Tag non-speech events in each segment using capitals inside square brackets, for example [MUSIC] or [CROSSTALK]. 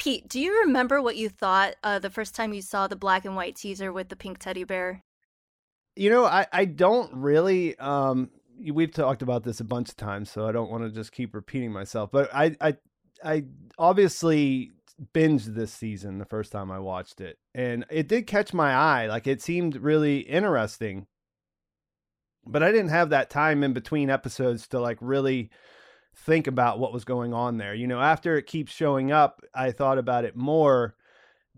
Pete, do you remember what you thought uh, the first time you saw the black and white teaser with the pink teddy bear? You know, I, I don't really. Um, we've talked about this a bunch of times, so I don't want to just keep repeating myself. But I, I, I obviously binged this season the first time I watched it, and it did catch my eye. Like it seemed really interesting, but I didn't have that time in between episodes to like really think about what was going on there. You know, after it keeps showing up, I thought about it more,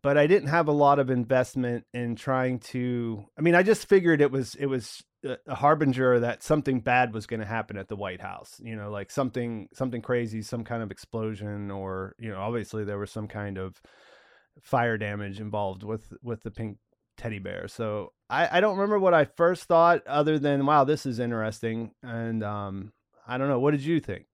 but I didn't have a lot of investment in trying to I mean, I just figured it was it was a harbinger that something bad was going to happen at the White House, you know, like something something crazy, some kind of explosion or, you know, obviously there was some kind of fire damage involved with with the pink teddy bear. So I, I don't remember what I first thought other than wow, this is interesting. And um I don't know. What did you think?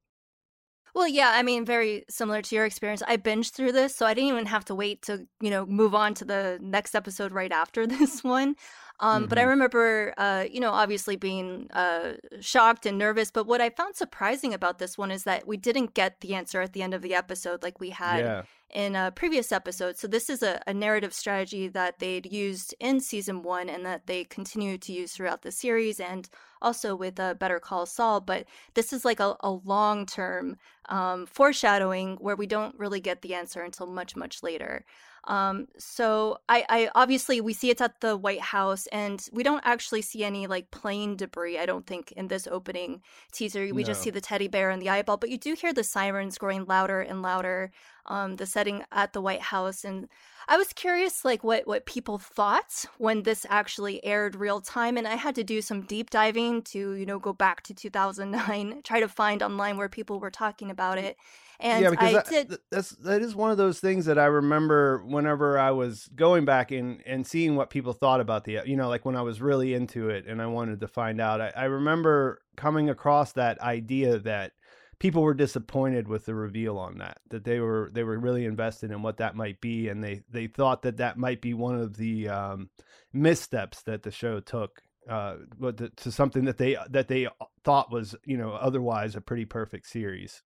Well, yeah, I mean, very similar to your experience. I binged through this, so I didn't even have to wait to, you know, move on to the next episode right after [LAUGHS] this one. Um, mm-hmm. But I mm-hmm. remember, uh, you know, obviously being uh, shocked and nervous. But what I found surprising about this one is that we didn't get the answer at the end of the episode like we had yeah. In a previous episode. So this is a, a, narrative strategy that they'd used in season one and that they continue to use throughout the series and also with uh, Better Call Saul. But this is like a, a long term um, foreshadowing where we don't really get the answer until much, much later. Um, so I, I obviously we see it's at the White House, and we don't actually see any like plane debris. I don't think in this opening teaser we no. just see the teddy bear and the eyeball, but you do hear the sirens growing louder and louder. Um, the setting at the White House, and I was curious, like what what people thought when this actually aired real time, and I had to do some deep diving to you know go back to 2009, [LAUGHS] try to find online where people were talking about it. And yeah, because I that, did... that's that is one of those things that I remember whenever I was going back and and seeing what people thought about the you know like when I was really into it and I wanted to find out. I, I remember coming across that idea that people were disappointed with the reveal on that that they were they were really invested in what that might be and they they thought that that might be one of the um, missteps that the show took uh, to something that they that they thought was you know otherwise a pretty perfect series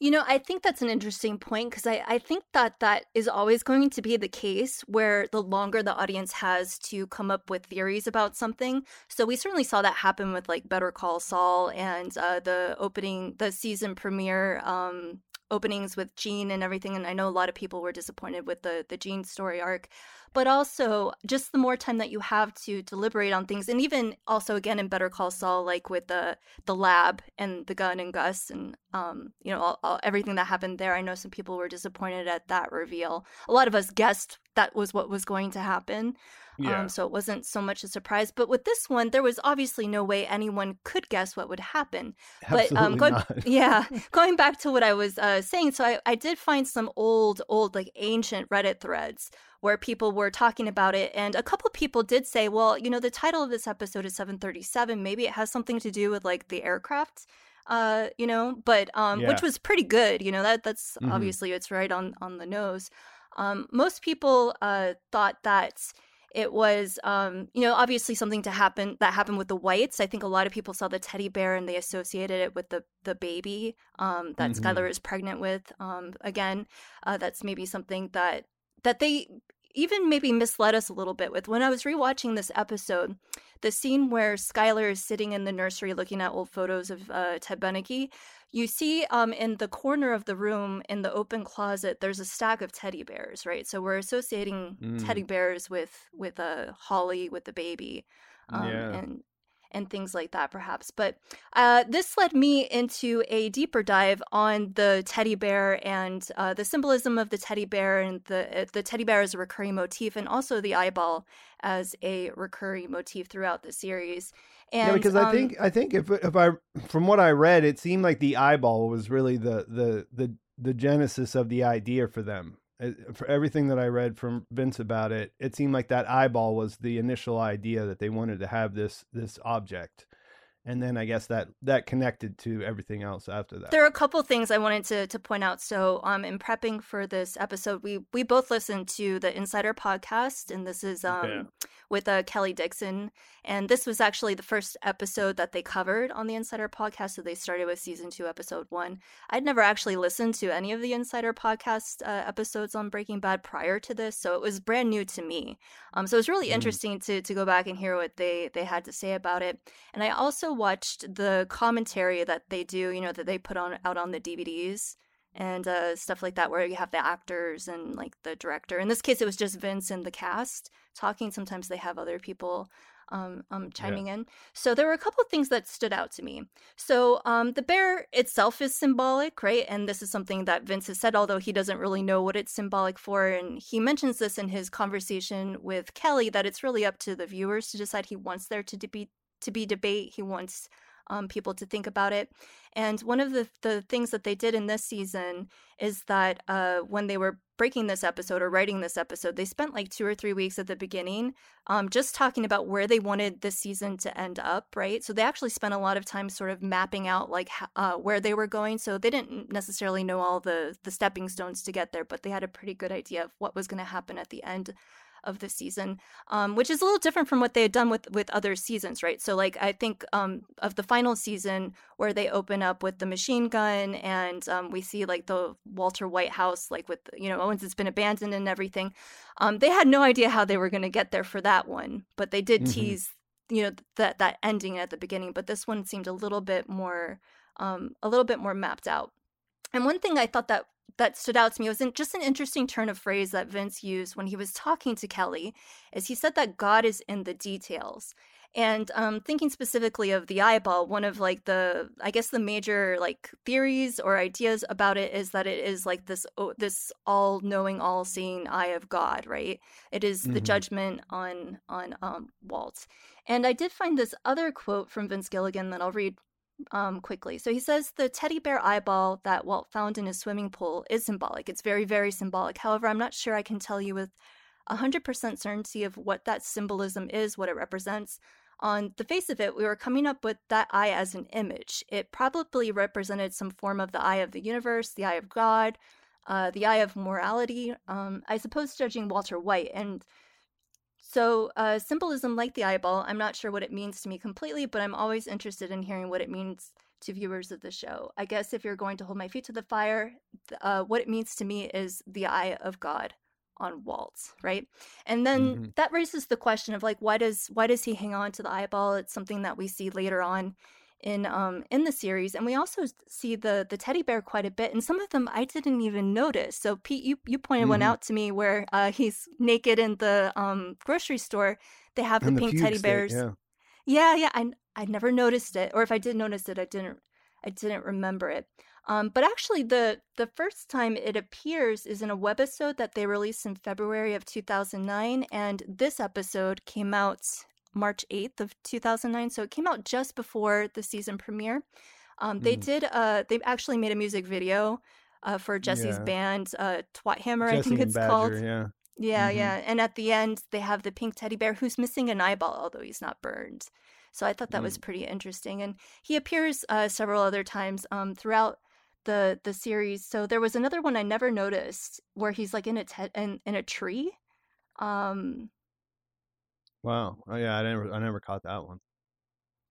you know, I think that's an interesting point because I, I think that that is always going to be the case where the longer the audience has to come up with theories about something. So we certainly saw that happen with like Better Call Saul and uh, the opening, the season premiere um, openings with Gene and everything. And I know a lot of people were disappointed with the the Gene story arc but also just the more time that you have to deliberate on things and even also again in better call saul like with the the lab and the gun and gus and um you know all, all, everything that happened there i know some people were disappointed at that reveal a lot of us guessed that was what was going to happen yeah. Um, so it wasn't so much a surprise. But with this one, there was obviously no way anyone could guess what would happen. Absolutely but um, going, not. [LAUGHS] yeah, [LAUGHS] going back to what I was uh, saying, so I, I did find some old, old, like ancient Reddit threads where people were talking about it. And a couple people did say, well, you know, the title of this episode is 737. Maybe it has something to do with like the aircraft. Uh, you know, but um, yeah. which was pretty good. You know that that's mm-hmm. obviously it's right on on the nose. Um, most people uh, thought that it was um, you know obviously something to happen that happened with the whites i think a lot of people saw the teddy bear and they associated it with the the baby um, that mm-hmm. skyler is pregnant with um, again uh, that's maybe something that that they even maybe misled us a little bit with. When I was rewatching this episode, the scene where Skyler is sitting in the nursery looking at old photos of uh, Ted Beneke, you see um, in the corner of the room in the open closet, there's a stack of teddy bears, right? So we're associating mm. teddy bears with with a uh, Holly with the baby. Um, yeah. and and things like that, perhaps. But uh, this led me into a deeper dive on the teddy bear and uh, the symbolism of the teddy bear and the the teddy bear as a recurring motif, and also the eyeball as a recurring motif throughout the series. And, yeah, because um, I think I think if if I from what I read, it seemed like the eyeball was really the the the the genesis of the idea for them Uh, for everything that I read from Vince about it, it seemed like that eyeball was the initial idea that they wanted to have this this object. And then I guess that that connected to everything else after that. There are a couple things I wanted to to point out. So, um, in prepping for this episode, we we both listened to the Insider podcast, and this is um, with uh, Kelly Dixon. And this was actually the first episode that they covered on the Insider podcast. So they started with season two, episode one. I'd never actually listened to any of the Insider podcast uh, episodes on Breaking Bad prior to this. So it was brand new to me. Um, so it was really mm. interesting to, to go back and hear what they, they had to say about it. And I also watched the commentary that they do, you know, that they put on out on the DVDs and uh, stuff like that, where you have the actors and like the director. In this case, it was just Vince and the cast talking. Sometimes they have other people um, um, chiming yeah. in. So there were a couple of things that stood out to me. So um, the bear itself is symbolic, right? And this is something that Vince has said, although he doesn't really know what it's symbolic for. And he mentions this in his conversation with Kelly that it's really up to the viewers to decide. He wants there to be to be debate. He wants um, people to think about it. And one of the, the things that they did in this season is that uh, when they were breaking this episode or writing this episode, they spent like two or three weeks at the beginning um, just talking about where they wanted this season to end up, right? So they actually spent a lot of time sort of mapping out like uh, where they were going. So they didn't necessarily know all the the stepping stones to get there, but they had a pretty good idea of what was going to happen at the end of the season, um, which is a little different from what they had done with with other seasons, right? So, like I think um, of the final season where they open up with the machine gun, and um, we see like the Walter White house, like with you know Owens, it's been abandoned and everything. Um, they had no idea how they were going to get there for that one, but they did mm-hmm. tease you know that that ending at the beginning. But this one seemed a little bit more um, a little bit more mapped out. And one thing I thought that that stood out to me It was just an interesting turn of phrase that Vince used when he was talking to Kelly, is he said that God is in the details. And um, thinking specifically of the eyeball, one of like the, I guess the major like theories or ideas about it is that it is like this, oh, this all-knowing, all-seeing eye of God, right? It is mm-hmm. the judgment on on um, Walt. And I did find this other quote from Vince Gilligan that I'll read um, quickly. So he says the teddy bear eyeball that Walt found in his swimming pool is symbolic. It's very, very symbolic. However, I'm not sure I can tell you with 100% certainty of what that symbolism is, what it represents. On the face of it, we were coming up with that eye as an image. It probably represented some form of the eye of the universe, the eye of God, uh, the eye of morality. Um, I suppose judging Walter White. And so, uh, symbolism like the eyeball, I'm not sure what it means to me completely, but I'm always interested in hearing what it means to viewers of the show. I guess if you're going to hold my feet to the fire, uh, what it means to me is the eye of God on Walt, right? And then mm-hmm. that raises the question of like, why does why does he hang on to the eyeball? It's something that we see later on in um in the series and we also see the the teddy bear quite a bit and some of them i didn't even notice so pete you, you pointed mm-hmm. one out to me where uh he's naked in the um grocery store they have the pink teddy bears yeah. yeah yeah i i never noticed it or if i did notice it i didn't i didn't remember it um, but actually, the the first time it appears is in a webisode that they released in February of 2009, and this episode came out March 8th of 2009. So it came out just before the season premiere. Um, they mm. did. Uh, they actually made a music video uh, for Jesse's yeah. band, uh, Twat Hammer, Jesse I think it's Badger, called. Yeah. Yeah, mm-hmm. yeah. And at the end, they have the pink teddy bear who's missing an eyeball, although he's not burned. So I thought that mm. was pretty interesting. And he appears uh, several other times um, throughout the the series. So there was another one I never noticed where he's like in a te- in, in a tree. Um, Wow. Oh yeah, I never I never caught that one.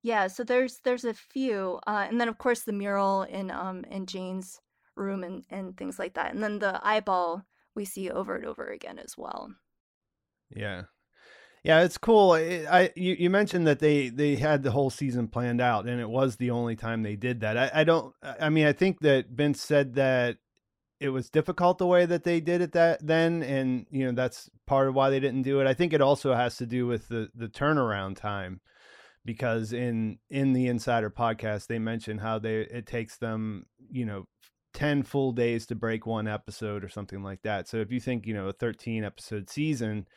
Yeah, so there's there's a few, uh, and then of course the mural in um in Jane's room and and things like that, and then the eyeball we see over and over again as well. Yeah, yeah, it's cool. I you, you mentioned that they they had the whole season planned out, and it was the only time they did that. I, I don't. I mean, I think that Vince said that it was difficult the way that they did it that then and you know that's part of why they didn't do it. I think it also has to do with the the turnaround time because in in the insider podcast they mention how they it takes them you know 10 full days to break one episode or something like that. So if you think you know a 13 episode season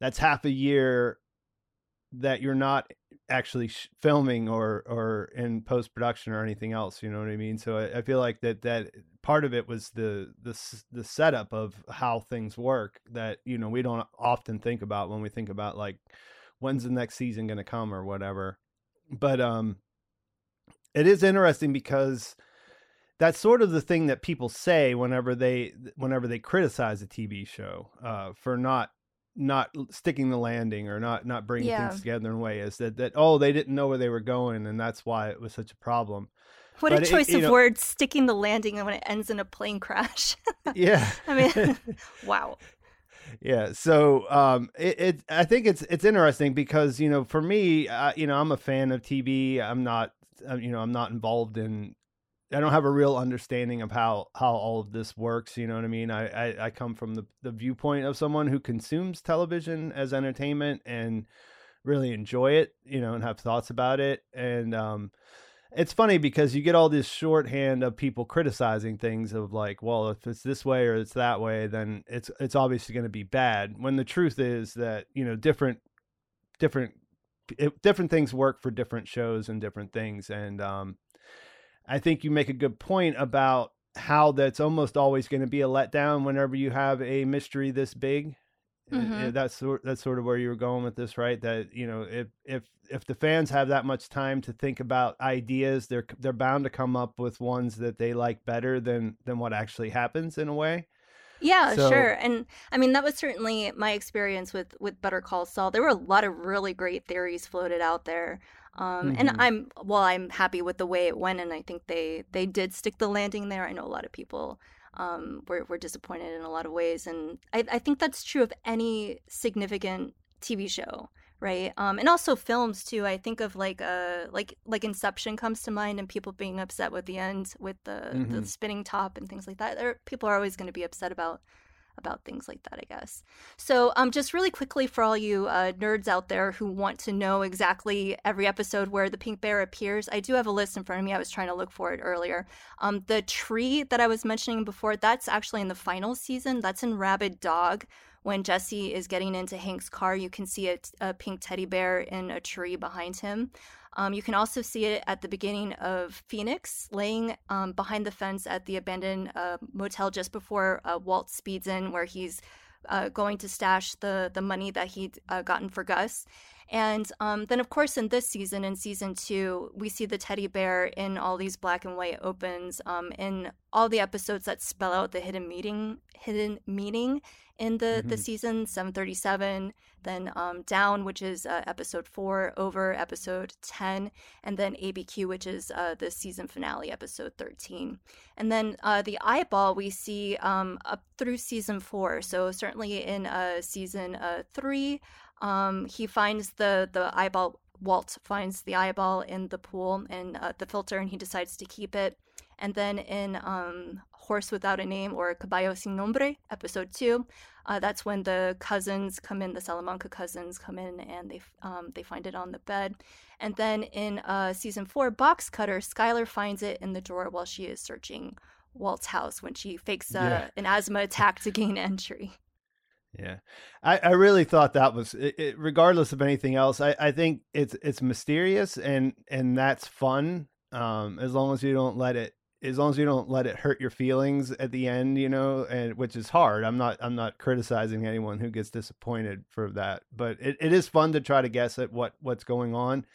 that's half a year that you're not actually sh- filming or or in post production or anything else you know what i mean? So I, I, feel like that that part of it was the the the setup of how things work that you know we don't often think about when we think about like when's the next season going to come or whatever. But um it is interesting because that's sort of the thing that people say whenever they whenever they criticize a TV show uh, for not not sticking the landing or not not bringing yeah. things together in a way is that that oh they didn't know where they were going and that's why it was such a problem. What but a choice it, of know, words, sticking the landing when it ends in a plane crash. [LAUGHS] yeah. [LAUGHS] I mean, [LAUGHS] wow. Yeah, so um, it, it, I think it's it's interesting because you know for me, uh, you know, I'm a fan of TV. I'm not, uh, you know, I'm not involved in I don't have a real understanding of how how all of this works. You know what I mean? I I, I come from the the viewpoint of someone who consumes television as entertainment and really enjoy it. You know, and have thoughts about it. And um, it's funny because you get all this shorthand of people criticizing things of like, well, if it's this way or it's that way, then it's it's obviously going to be bad. When the truth is that you know different different it, different things work for different shows and different things and um I think you make a good point about how that's almost always going to be a letdown whenever you have a mystery this big. Mm-hmm. That's that's sort of where you were going with this, right? That you know, if if if the fans have that much time to think about ideas, they're they're bound to come up with ones that they like better than than what actually happens in a way. Yeah, so, sure. And I mean that was certainly my experience with with Better Call Saul. There were a lot of really great theories floated out there. Um, mm-hmm. And I'm well, I'm happy with the way it went, and I think they they did stick the landing there. I know a lot of people um, were were disappointed in a lot of ways, and I, I think that's true of any significant TV show, right? Um, and also films too. I think of like uh like like Inception comes to mind, and people being upset with the end with the mm-hmm. the spinning top and things like that. There, people are always going to be upset about about things like that, I guess. So, um, just really quickly for all you uh, nerds out there who want to know exactly every episode where the pink bear appears, I do have a list in front of me. I was trying to look for it earlier. Um, the tree that I was mentioning before, that's actually in the final season. That's in Rabid Dog. When Jesse is getting into Hank's car, you can see a, a pink teddy bear in a tree behind him. Um, you can also see it at the beginning of Phoenix, laying um, behind the fence at the abandoned uh, motel just before uh, Walt speeds in, where he's uh, going to stash the the money that he'd uh, gotten for Gus. And um, then, of course, in this season, in season two, we see the teddy bear in all these black and white opens um, in all the episodes that spell out the hidden meeting, hidden meaning in the mm-hmm. the season 737 then um, down which is uh, episode 4 over episode 10 and then abq which is uh, the season finale episode 13 and then uh, the eyeball we see um, up through season 4 so certainly in uh, season uh, 3 um, he finds the the eyeball walt finds the eyeball in the pool and uh, the filter and he decides to keep it and then in um, Horse Without a Name or Caballo Sin Nombre, episode two, uh, that's when the cousins come in, the Salamanca cousins come in and they um, they find it on the bed. And then in uh, season four, Box Cutter, Skyler finds it in the drawer while she is searching Walt's house when she fakes uh, yeah. an asthma attack to gain entry. Yeah, I, I really thought that was it, it, regardless of anything else. I, I think it's it's mysterious and and that's fun um, as long as you don't let it as long as you don't let it hurt your feelings at the end, you know, and which is hard. I'm not I'm not criticizing anyone who gets disappointed for that, but it, it is fun to try to guess at what what's going on.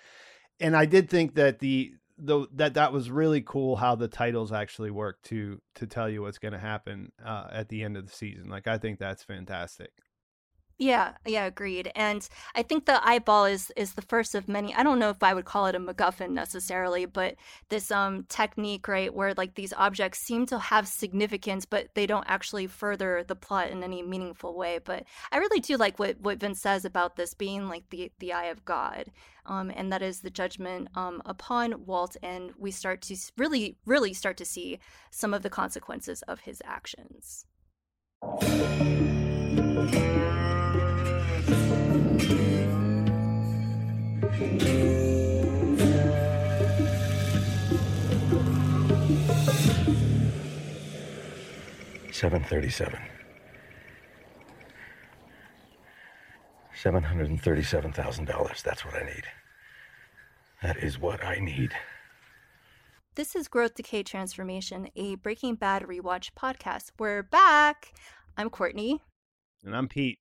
And I did think that the the that that was really cool how the titles actually work to to tell you what's going to happen uh, at the end of the season. Like I think that's fantastic. Yeah, yeah, agreed. And I think the eyeball is is the first of many. I don't know if I would call it a MacGuffin necessarily, but this um technique, right, where like these objects seem to have significance, but they don't actually further the plot in any meaningful way. But I really do like what what Vince says about this being like the the eye of God, um, and that is the judgment um upon Walt, and we start to really really start to see some of the consequences of his actions. Seven thirty-seven. Seven hundred and thirty-seven thousand dollars. That's what I need. That is what I need. This is Growth Decay Transformation, a Breaking Bad rewatch podcast. We're back. I'm Courtney. And I'm Pete.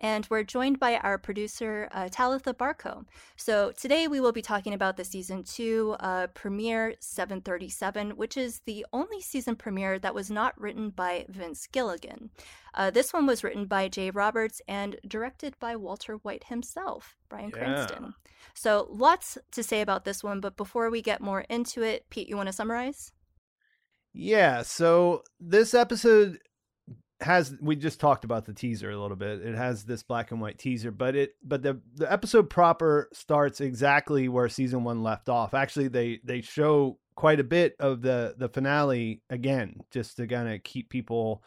And we're joined by our producer, uh, Talitha Barco. So today we will be talking about the season two uh, premiere 737, which is the only season premiere that was not written by Vince Gilligan. Uh, this one was written by Jay Roberts and directed by Walter White himself, Bryan Yeah. Cranston. So lots to say about this one, but before we get more into it, Pete, you want to summarize? Yeah, so this episode has we just talked about the teaser a little bit. It has this black and white teaser, but it but the the episode proper starts exactly where season 1 left off. Actually, they they show quite a bit of the the finale again just to kind of keep people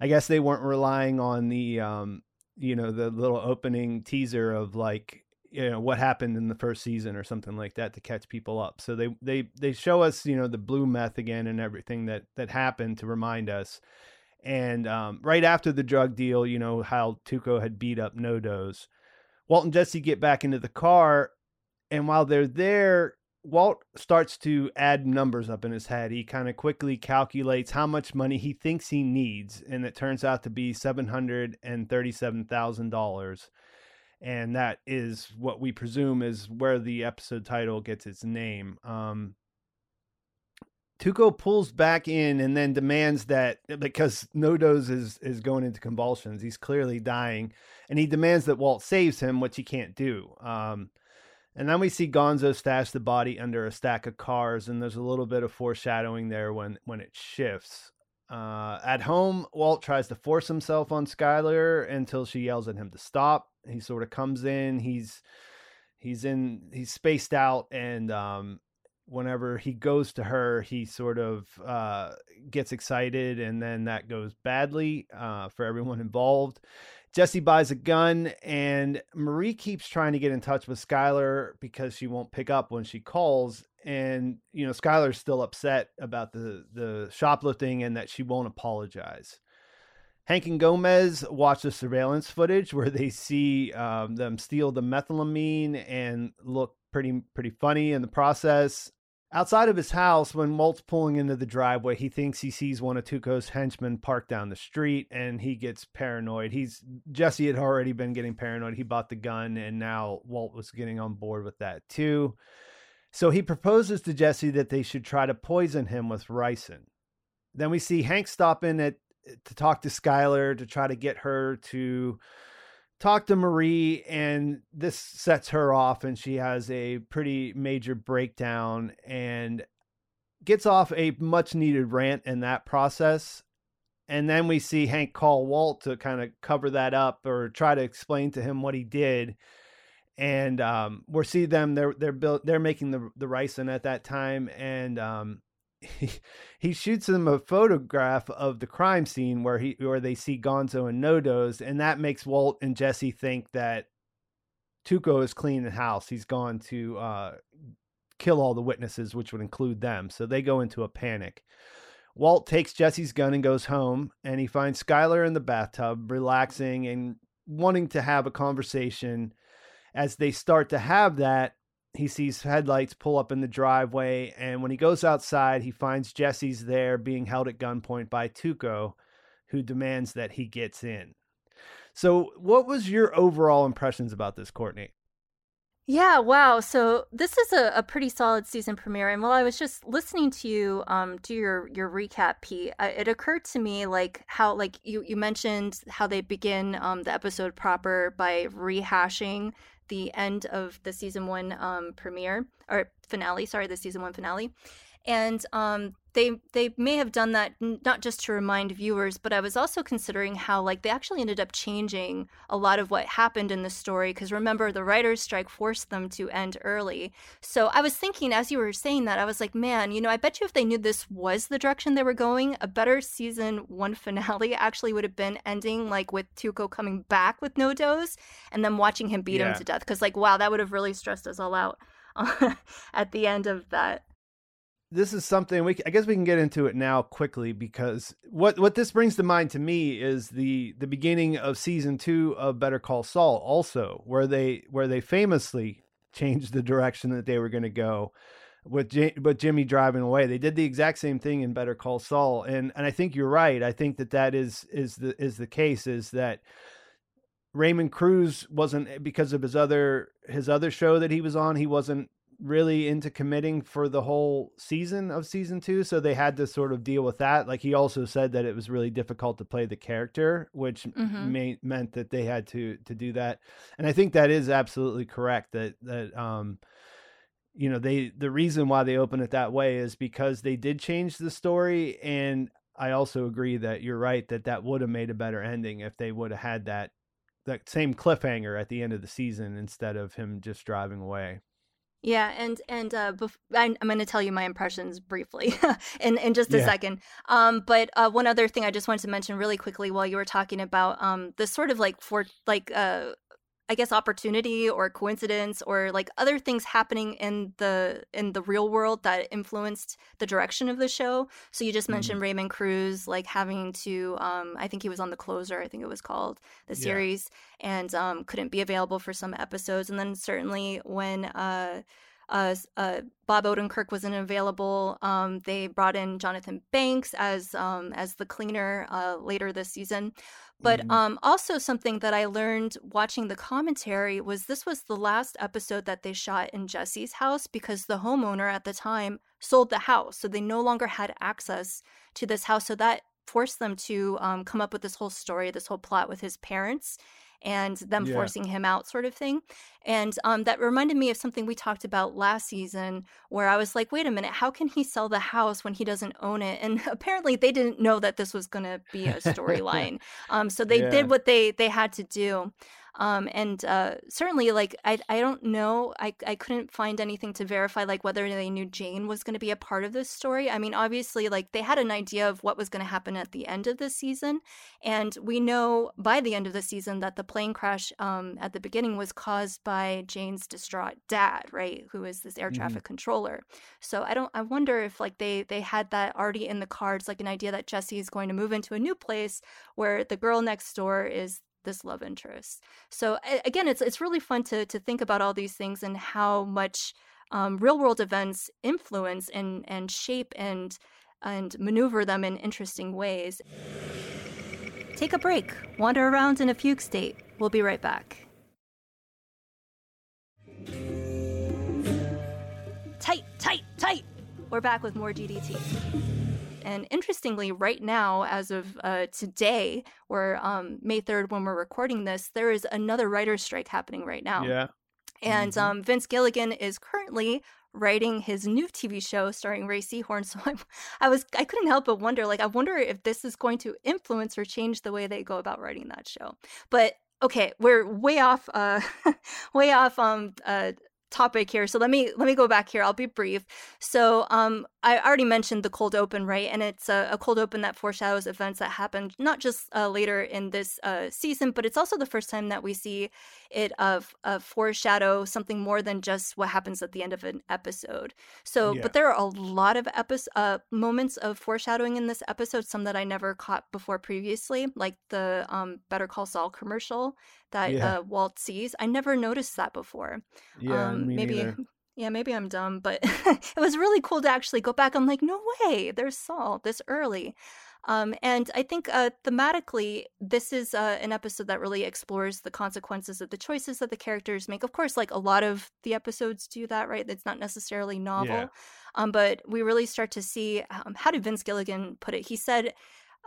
I guess they weren't relying on the um you know the little opening teaser of like you know what happened in the first season or something like that to catch people up. So they they they show us you know the blue meth again and everything that that happened to remind us. And um, right after the drug deal, you know how Tuco had beat up No-Doze. Walt and Jesse get back into the car, and while they're there, Walt starts to add numbers up in his head. He kind of quickly calculates how much money he thinks he needs, and it turns out to be seven hundred and thirty-seven thousand dollars and that is what we presume is where the episode title gets its name. Um, Tuco pulls back in and then demands that because No-Doze is is going into convulsions, he's clearly dying, and he demands that Walt saves him, which he can't do. Um, and then we see Gonzo stash the body under a stack of cars, and there's a little bit of foreshadowing there when when it shifts. Uh, at home, Walt tries to force himself on Skyler until she yells at him to stop. He sort of comes in. He's he's in he's spaced out, and um, whenever he goes to her, he sort of uh, gets excited, and then that goes badly uh, for everyone involved. Jesse buys a gun, and Marie keeps trying to get in touch with Skyler because she won't pick up when she calls. And you know, Skyler's still upset about the the shoplifting and that she won't apologize. Hank and Gomez watch the surveillance footage where they see um, them steal the methylamine and look pretty pretty funny in the process. Outside of his house, when Walt's pulling into the driveway, he thinks he sees one of Tuco's henchmen parked down the street, and he gets paranoid. He's Jesse had already been getting paranoid. He bought the gun, and now Walt was getting on board with that too. So he proposes to Jesse that they should try to poison him with ricin. Then we see Hank stopping at to talk to Skyler to try to get her to talk to Marie, and this sets her off, and she has a pretty major breakdown and gets off a much needed rant in that process. And then we see Hank call Walt to kind of cover that up or try to explain to him what he did. And um, we're see them they're they're built they're making the the ricin at that time, and um, [LAUGHS] he, shoots them a photograph of the crime scene where he where they see Gonzo and No-Doze, and that makes Walt and Jesse think that Tuco is cleaning the house. He's gone to uh, kill all the witnesses, which would include them. So they go into a panic. Walt takes Jesse's gun and goes home, and he finds Skyler in the bathtub, relaxing and wanting to have a conversation. As they start to have that, he sees headlights pull up in the driveway, and when he goes outside, he finds Jesse's there being held at gunpoint by Tuco, who demands that he gets in. So, what was your overall impressions about this, Courtney? Yeah, wow. So this is a, a pretty solid season premiere. And while I was just listening to you um, do your, your recap, Pete, I, it occurred to me like how, like you, you mentioned how they begin um, the episode proper by rehashing the end of the season one um, premiere or finale, sorry, the season one finale. And um, they they may have done that not just to remind viewers, but I was also considering how like they actually ended up changing a lot of what happened in the story because remember the writers' strike forced them to end early. So I was thinking as you were saying that I was like, man, you know, I bet you if they knew this was the direction they were going, a better season one [LAUGHS] finale actually would have been ending like with Tuco coming back with No-Doze and then watching him beat Yeah. him to death because like wow, that would have really stressed us all out [LAUGHS] at the end of that. This is something we I guess we can get into it now quickly because what what this brings to mind to me is the the beginning of season 2 of Better Call Saul also where they where they famously changed the direction that they were going to go with J- with Jimmy driving away they did the exact same thing in Better Call Saul and and I think you're right I think that that is is the is the case is that Raymond Cruz wasn't eh, because of his other his other show that he was on. He wasn't really into committing for the whole season of season two, so they had to sort of deal with that. Like he also said that it was really difficult to play the character, which Mhm. may, meant that they had to to do that. And I think that is absolutely correct. That that um, you know, they the reason why they open it that way is because they did change the story, and I also agree that you're right that that would have made a better ending if they would have had that that same cliffhanger at the end of the season instead of him just driving away. Yeah, and and uh, bef- I'm going to tell you my impressions briefly [LAUGHS] in in just a Yeah. second. Um, but uh, one other thing I just wanted to mention really quickly while you were talking about um this sort of like for like uh I guess opportunity or coincidence or like other things happening in the in the real world that influenced the direction of the show. So you just mentioned Raymond Cruz like having to um I think he was on the closer, I think it was called the Yeah. series and um couldn't be available for some episodes and then certainly when uh uh, uh, Bob Odenkirk wasn't available. Um, they brought in Jonathan Banks as um, as the cleaner uh, later this season. But Mhm. um, also something that I learned watching the commentary was this was the last episode that they shot in Jesse's house because the homeowner at the time sold the house, so they no longer had access to this house. So that forced them to um, come up with this whole story, this whole plot with his parents, and them Yeah. forcing him out, sort of thing. And um, that reminded me of something we talked about last season, where I was like, wait a minute, how can he sell the house when he doesn't own it? And [LAUGHS] apparently, they didn't know that this was going to be a [LAUGHS] storyline. um, so they Yeah. did what they they had to do. Um, and uh, certainly, like I, I don't know, I, I couldn't find anything to verify like whether they knew Jane was going to be a part of this story. I mean, obviously, like they had an idea of what was going to happen at the end of the season, and we know by the end of the season that the plane crash um, at the beginning was caused by Jane's distraught dad, right? Who is this air Mhm. traffic controller. So I don't. I wonder if like they they had that already in the cards, like an idea that Jesse is going to move into a new place where the girl next door is this love interest. So again, it's it's really fun to to think about all these things and how much um, real world events influence and and shape and and maneuver them in interesting ways. Take a break, wander around in a fugue state. We'll be right back. Tight, tight, tight. We're back with more GDT. And interestingly, right now, as of uh, today, or um, May 3rd, when we're recording this, there is another writer's strike happening right now. Yeah. And Mhm. um, Vince Gilligan is currently writing his new TV show starring Rhea Seehorn. [LAUGHS] So I'm, I was I couldn't help but wonder, like, I wonder if this is going to influence or change the way they go about writing that show. But okay, we're way off, uh, [LAUGHS] way off um uh topic here so let me let me go back here i'll be brief so um i already mentioned the cold open right and it's a, a cold open that foreshadows events that happened not just uh, later in this uh, season but it's also the first time that we see it of uh, foreshadow something more than just what happens at the end of an episode so Yeah. but there are a lot of episodes uh, moments of foreshadowing in this episode some that i never caught before previously like the um better call saul commercial that Yeah. uh, walt sees i never noticed that before Yeah. um, me maybe neither. Yeah maybe i'm dumb but [LAUGHS] it was really cool to actually go back. I'm like no way there's saul this early. Um, and i think uh, thematically this is uh, an episode that really explores the consequences of the choices that the characters make. Of course like a lot of the episodes do that right? It's not necessarily novel. Yeah. um, but we really start to see um, how did vince gilligan put it? He said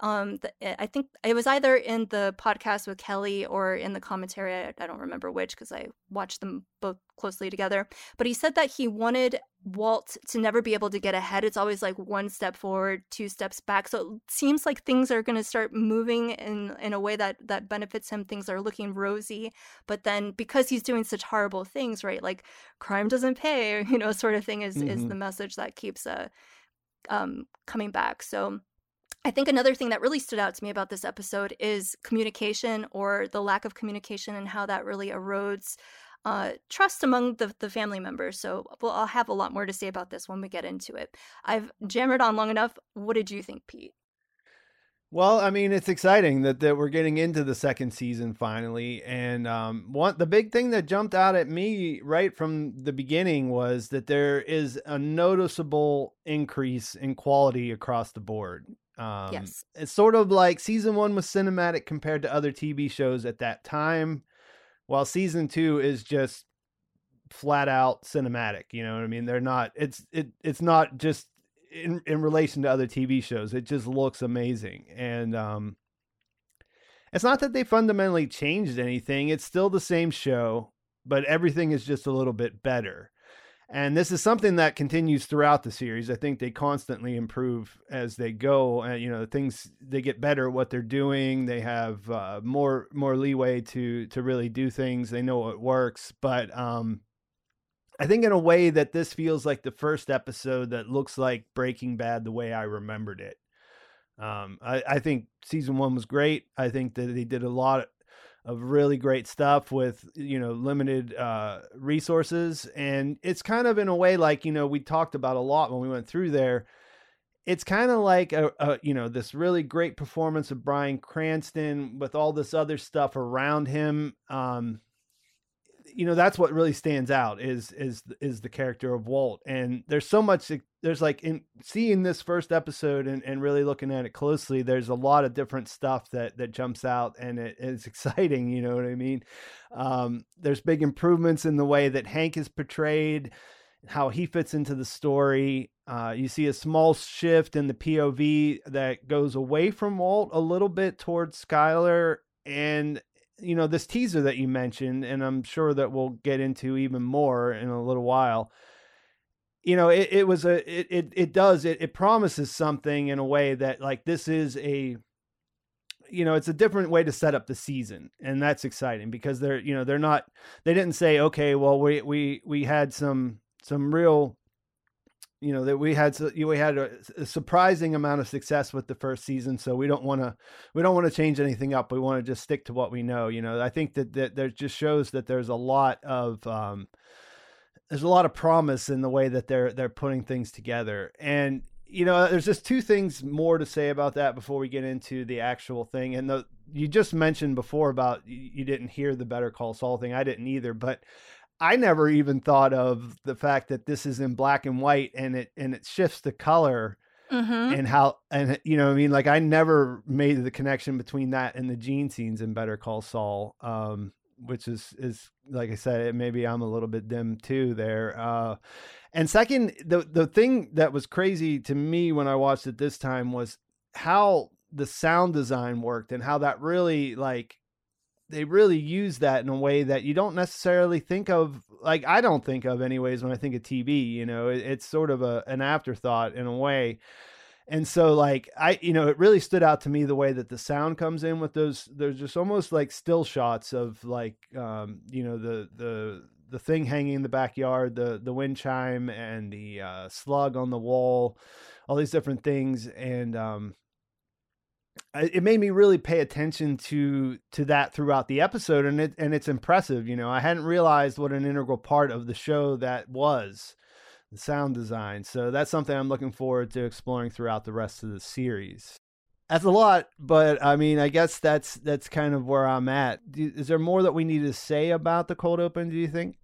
um th- i think it was either in the podcast with kelly or in the commentary i, I don't remember which because i watched them both closely together but he said that he wanted walt to never be able to get ahead it's always like one step forward two steps back so it seems like things are going to start moving in in a way that that benefits him things are looking rosy but then because he's doing such horrible things right like crime doesn't pay [LAUGHS] you know sort of thing is is Mhm. the message that keeps uh um coming back so I think another thing that really stood out to me about this episode is communication or the lack of communication and how that really erodes uh, trust among the, the family members. So, well, I'll have a lot more to say about this when we get into it. I've jammered on long enough. What did you think, Pete? Well, I mean, it's exciting that, that we're getting into the second season finally. And um, one the big thing that jumped out at me right from the beginning was that there is a noticeable increase in quality across the board. Um, Yes. It's sort of like season one was cinematic compared to other TV shows at that time, while season two is just flat out cinematic. You know what I mean? They're not. It's it. It's not just in in relation to other TV shows. It just looks amazing, and um, it's not that they fundamentally changed anything. It's still the same show, but everything is just a little bit better. And this is something that continues throughout the series. I think they constantly improve as they go. And you know, things they get better at what they're doing. They have uh, more more leeway to to really do things. They know what works. But um, I think in a way that this feels like the first episode that looks like Breaking Bad the way I remembered it. Um, I, I think season one was great. I think that they did a lot of really great stuff with you know limited uh, resources, and it's kind of in a way like you know we talked about a lot when we went through there. It's kind of like a, a you know this really great performance of Bryan Cranston with all this other stuff around him. Um, you know that's what really stands out is is is the character of Walt and there's so much there's like in seeing this first episode and, and really looking at it closely there's a lot of different stuff that that jumps out and it, it's [LAUGHS] exciting you know what I mean? Um, there's big improvements in the way that Hank is portrayed how he fits into the story. Uh, you see a small shift in the POV that goes away from Walt a little bit towards Skyler and you know this teaser that you mentioned and i'm sure that we'll get into even more in a little while you know it, it was a it, it it does it, it promises something in a way that like this is a you know it's a different way to set up the season and that's exciting because they're you know they're not they didn't say okay well we we we had some some real you know that we had we had a, a, surprising amount of success with the first season so we don't want to we don't want to change anything up. We want to just stick to what we know you know. I think that that there just shows that there's a lot of um there's a lot of promise in the way that they're they're putting things together. And you know there's just two things more to say about that before we get into the actual thing. And the you just mentioned before about you didn't hear the better call saul thing. I didn't either but I never even thought of the fact that this is in black and white and it and it shifts the color Mm-hmm. and how and you know what I mean? Like I never made the connection between that and the Gene scenes in Better Call Saul. Um which is is like I said maybe I'm a little bit dim too there uh and second the the thing that was crazy to me when I watched it this time was how the sound design worked and how that really like they really use that in a way that you don't necessarily think of like i don't think of anyways when i think of tv you know it, it's sort of a an afterthought in a way and so like i you know it really stood out to me the way that the sound comes in with those there's just almost like still shots of like um you know the the the thing hanging in the backyard the the wind chime and the uh slug on the wall all these different things. And um it made me really pay attention to to that throughout the episode. And it and it's impressive you know i hadn't realized what an integral part of the show that was the sound design so that's something i'm looking forward to exploring throughout the rest of the series that's a lot but i mean i guess that's that's kind of where i'm at is there more that we need to say about the cold open do you think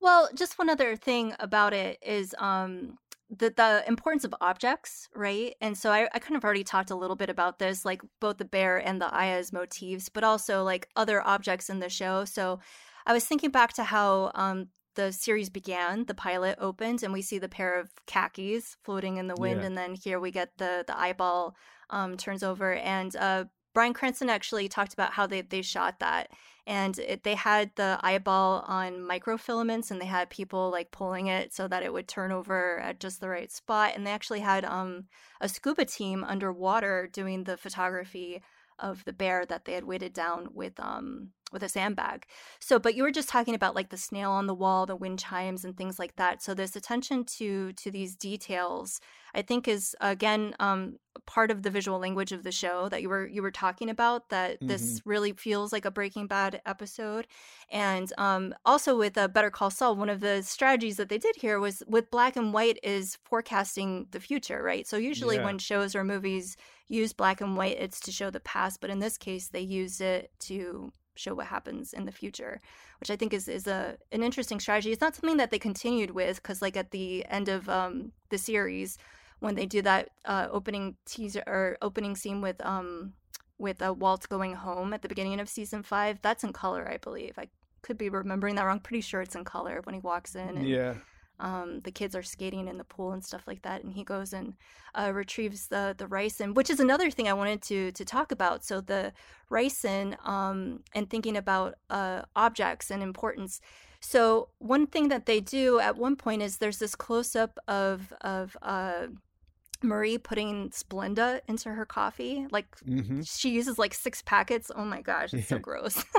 well just one other thing about it is um the the importance of objects, right? And so I, I kind of already talked a little bit about this, like both the bear and the Aya's motifs, but also like other objects in the show. So I was thinking back to how um, the series began. The pilot opened, and we see the pair of khakis floating in the wind, Yeah. and then here we get the the eyeball um, turns over, and uh, Bryan Cranston actually talked about how they they shot that, and it, they had the eyeball on microfilaments, and they had people like pulling it so that it would turn over at just the right spot, and they actually had um a scuba team underwater doing the photography of the bear that they had weighted down with um with a sandbag. So, but you were just talking about like the snail on the wall, the wind chimes, and things like that. So, this attention to to these details, I think, is again um, part of the visual language of the show that you were you were talking about. That this really feels like a Breaking Bad episode, and um, also with uh, Better Call Saul, one of the strategies that they did here was with black and white is forecasting the future, right? So usually Yeah. when shows or movies use black and white, it's to show the past, but in this case, they used it to show what happens in the future, which I think is is a an interesting strategy. It's not something that they continued with because, like at the end of um, the series, when they do that uh, opening teaser or opening scene with um with uh, Walt going home at the beginning of season five. That's in color, I believe. I could be remembering that wrong. Pretty sure it's in color when he walks in. And, yeah. Um, the kids are skating in the pool and stuff like that, and he goes and uh, retrieves the the ricin, which is another thing I wanted to to talk about. So the ricin um, and thinking about uh, objects and importance. So one thing that they do at one point is there's this close up of of uh, Marie putting Splenda into her coffee. Like Mm-hmm. she uses like six packets. Oh my gosh, it's so gross. [LAUGHS]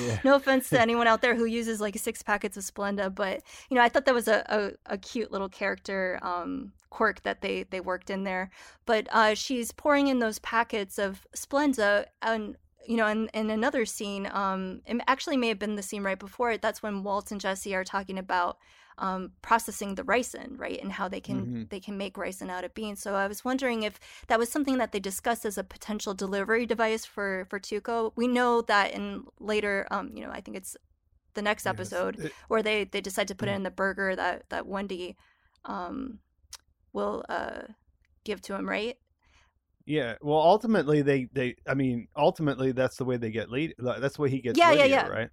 Yeah. no offense to [LAUGHS] anyone out there who uses like six packets of Splenda, but you know, I thought that was a, a, a cute little character um, quirk that they they worked in there. But uh, she's pouring in those packets of Splenda, and you know, in, in another scene, um, it actually may have been the scene right before it. That's when Walt and Jesse are talking about um, processing the ricin, right, and how they can Mhm. they can make ricin out of beans. So I was wondering if that was something that they discussed as a potential delivery device for for Tuco. We know that in later, um, you know, I think it's the next Yes. episode It- where they they decide to put it Mhm. in the burger that that Wendy um, will uh, give to him, right? Yeah. Well, ultimately, they they. I mean, ultimately, that's the way they get lead. That's the way he gets. Yeah, yeah, yeah. Right.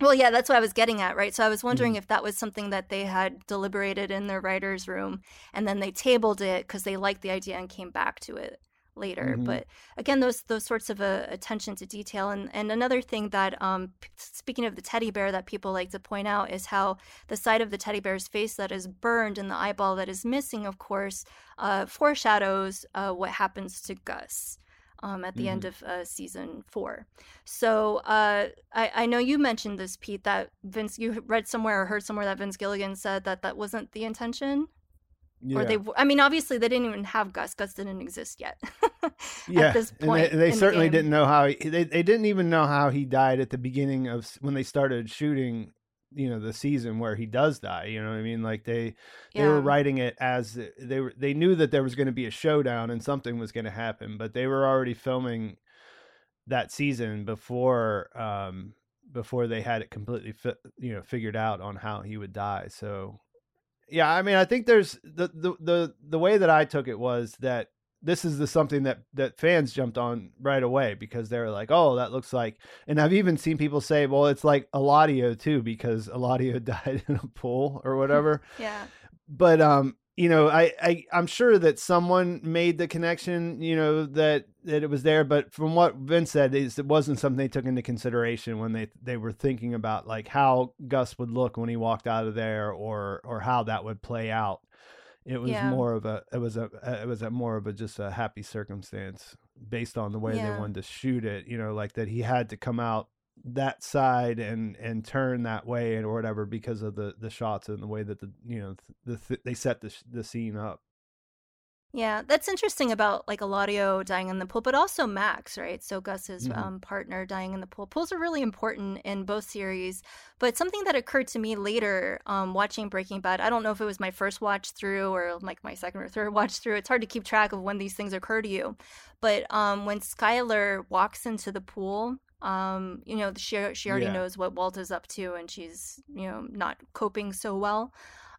Well, yeah, that's what I was getting at, right? So I was wondering Mm-hmm. if that was something that they had deliberated in their writers' room, and then they tabled it because they liked the idea and came back to it later. Mhm. But again, those those sorts of uh, attention to detail, and and another thing that, um, p- speaking of the teddy bear, that people like to point out is how the side of the teddy bear's face that is burned and the eyeball that is missing, of course, uh, foreshadows uh, what happens to Gus. Um, at the end of uh, season four. So uh, I, I know you mentioned this, Pete, that Vince, you read somewhere or heard somewhere that Vince Gilligan said that that wasn't the intention. Yeah. Or they, I mean, obviously they didn't even have Gus. Gus didn't exist yet [LAUGHS] yeah. at this and point. they, they in the certainly didn't know how he, they they didn't even know how he died at the beginning of when they started shooting. You know the season where he does die. You know what I mean? Like they they were writing it as they were they knew that there was going to be a showdown and something was going to happen, but they were already filming that season before um before they had it completely fi- you know figured out on how he would die. So yeah, I mean I think there's the the the the way that I took it was that this is the something that that fans jumped on right away because they were like, "Oh, that looks like." And I've even seen people say, "Well, it's like Eladio too because Eladio [LAUGHS] died in a pool or [LAUGHS] whatever." Yeah. but um you know I, I i'm sure that someone made the connection you know that that it was there but from what vince said is it wasn't something they took into consideration when they they were thinking about like how gus would look when he walked out of there or or how that would play out it was Yeah. more of a it was a it was a more of a just a happy circumstance based on the way Yeah. they wanted to shoot it you know like that he had to come out that side and and turn that way and or whatever because of the the shots and the way that the you know the th- they set the the scene up Yeah, that's interesting about like Eladio dying in the pool, but also Max, right? So Gus's Mhm. um, partner dying in the pool. Pools are really important in both series, but something that occurred to me later um, watching Breaking Bad. I don't know if it was my first watch through or like my second or third [LAUGHS] watch through. It's hard to keep track of when these things occur to you. But um, when Skyler walks into the pool, um, you know, she she already Yeah. knows what Walt is up to, and she's you know not coping so well.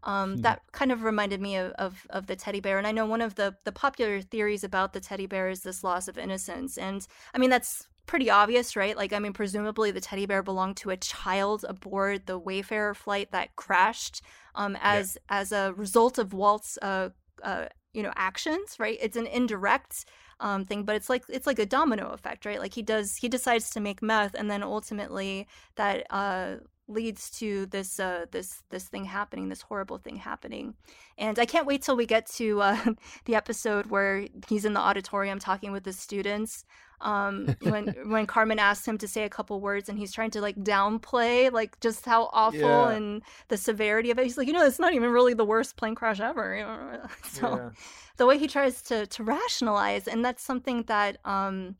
Um, Hmm. that kind of reminded me of, of, of the teddy bear. And I know one of the, the popular theories about the teddy bear is this loss of innocence. And I mean, that's pretty obvious, right? Like, I mean, presumably the teddy bear belonged to a child aboard the Wayfarer flight that crashed um, as as a result of Walt's, uh, uh, you know, actions, right? It's an indirect um, thing, but it's like it's like a domino effect, right? Like he does, he decides to make meth, and then ultimately that uh, leads to this uh, this this thing happening, this horrible thing happening. And I can't wait till we get to uh, [LAUGHS] the episode where he's in the auditorium talking with the students. Um, [LAUGHS] when when Carmen asks him to say a couple words, and he's trying to like downplay like just how awful Yeah. and the severity of it. He's like, you know, it's not even really the worst plane crash ever. you [LAUGHS] know? so the way he tries to to rationalize, and that's something that um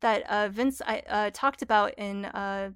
that uh, Vince I, uh, talked about in uh,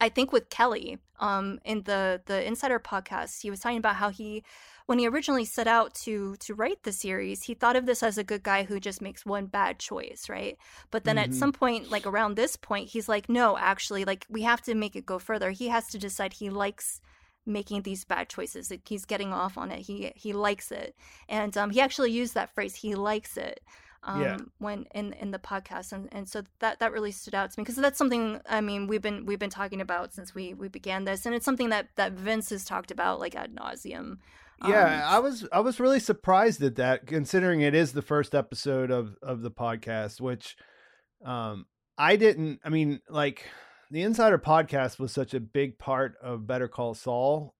I think with Kelly um in the the Insider podcast. He was talking about how he when he originally set out to to write the series, he thought of this as a good guy who just makes one bad choice, right? But then at Mhm. some point, like around this point, he's like, no, actually, like we have to make it go further. He has to decide he likes making these bad choices. He's getting off on it. He he likes it, and um, he actually used that phrase. He likes it. Um, Yeah. when in in the podcast and, and so that that really stood out to me because that's something I mean we've been we've been talking about since we we began this and it's something that that Vince has talked about like ad nauseum. Yeah, Um, I was I was really surprised at that, considering it is the first episode of of the podcast, which um I didn't. I mean, like the Insider podcast was such a big part of Better Call Saul,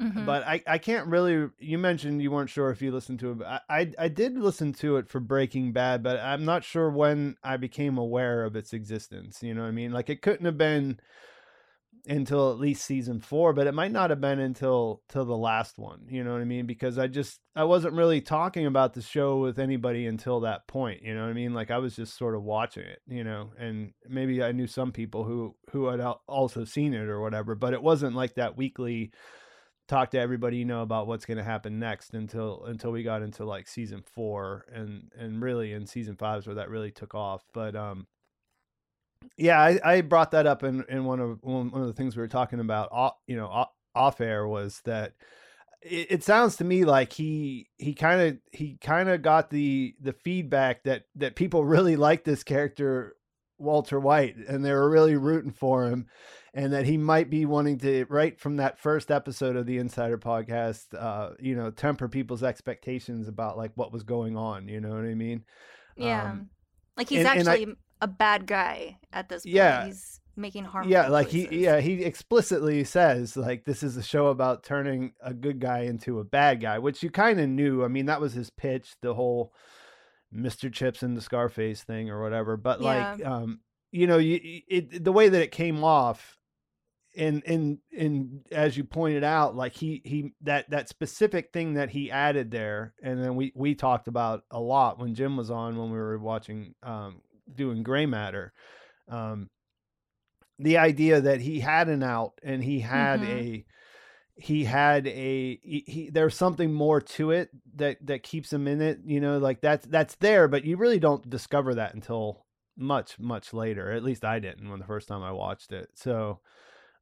mhm. but I I can't really. You mentioned you weren't sure if you listened to it. I, I I did listen to it for Breaking Bad, but I'm not sure when I became aware of its existence. You know what I mean? Like it couldn't have been until at least season four, but it might not have been until till the last one. You know what I mean? Because I just I wasn't really talking about the show with anybody until that point. You know what I mean? Like I was just sort of watching it. You know, and maybe I knew some people who who had also seen it or whatever, but it wasn't like that weekly talk to everybody you know about what's going to happen next until until we got into like season four and and really in season five is where that really took off. But um yeah i i brought that up in in one of one, of the things we were talking about off, you know off, off air was that it, it sounds to me like he he kind of he kind of got the the feedback that that people [LAUGHS] really like this character Walter White and they were really rooting for him and that he might be wanting to right from that first episode of the Insider podcast uh you know temper people's expectations about like what was going on you know what I mean yeah, um, like he's and- and I- actually a bad guy at this point. Yeah. he's making harmful. yeah like he yeah he explicitly says like this is a show about turning a good guy into a bad guy which you kind of knew i mean that was his pitch the whole mr chips and the scarface thing or whatever but like um you know you it the way that it came off and and and as you pointed out like he he that that specific thing that he added there and then we we talked about a lot when jim was on when we were watching um doing gray matter um the idea that he had an out and he had Mhm. a he had a he, he there's something more to it that that keeps him in it you know like that's that's there but you really don't discover that until much much later at least i didn't when the first time i watched it so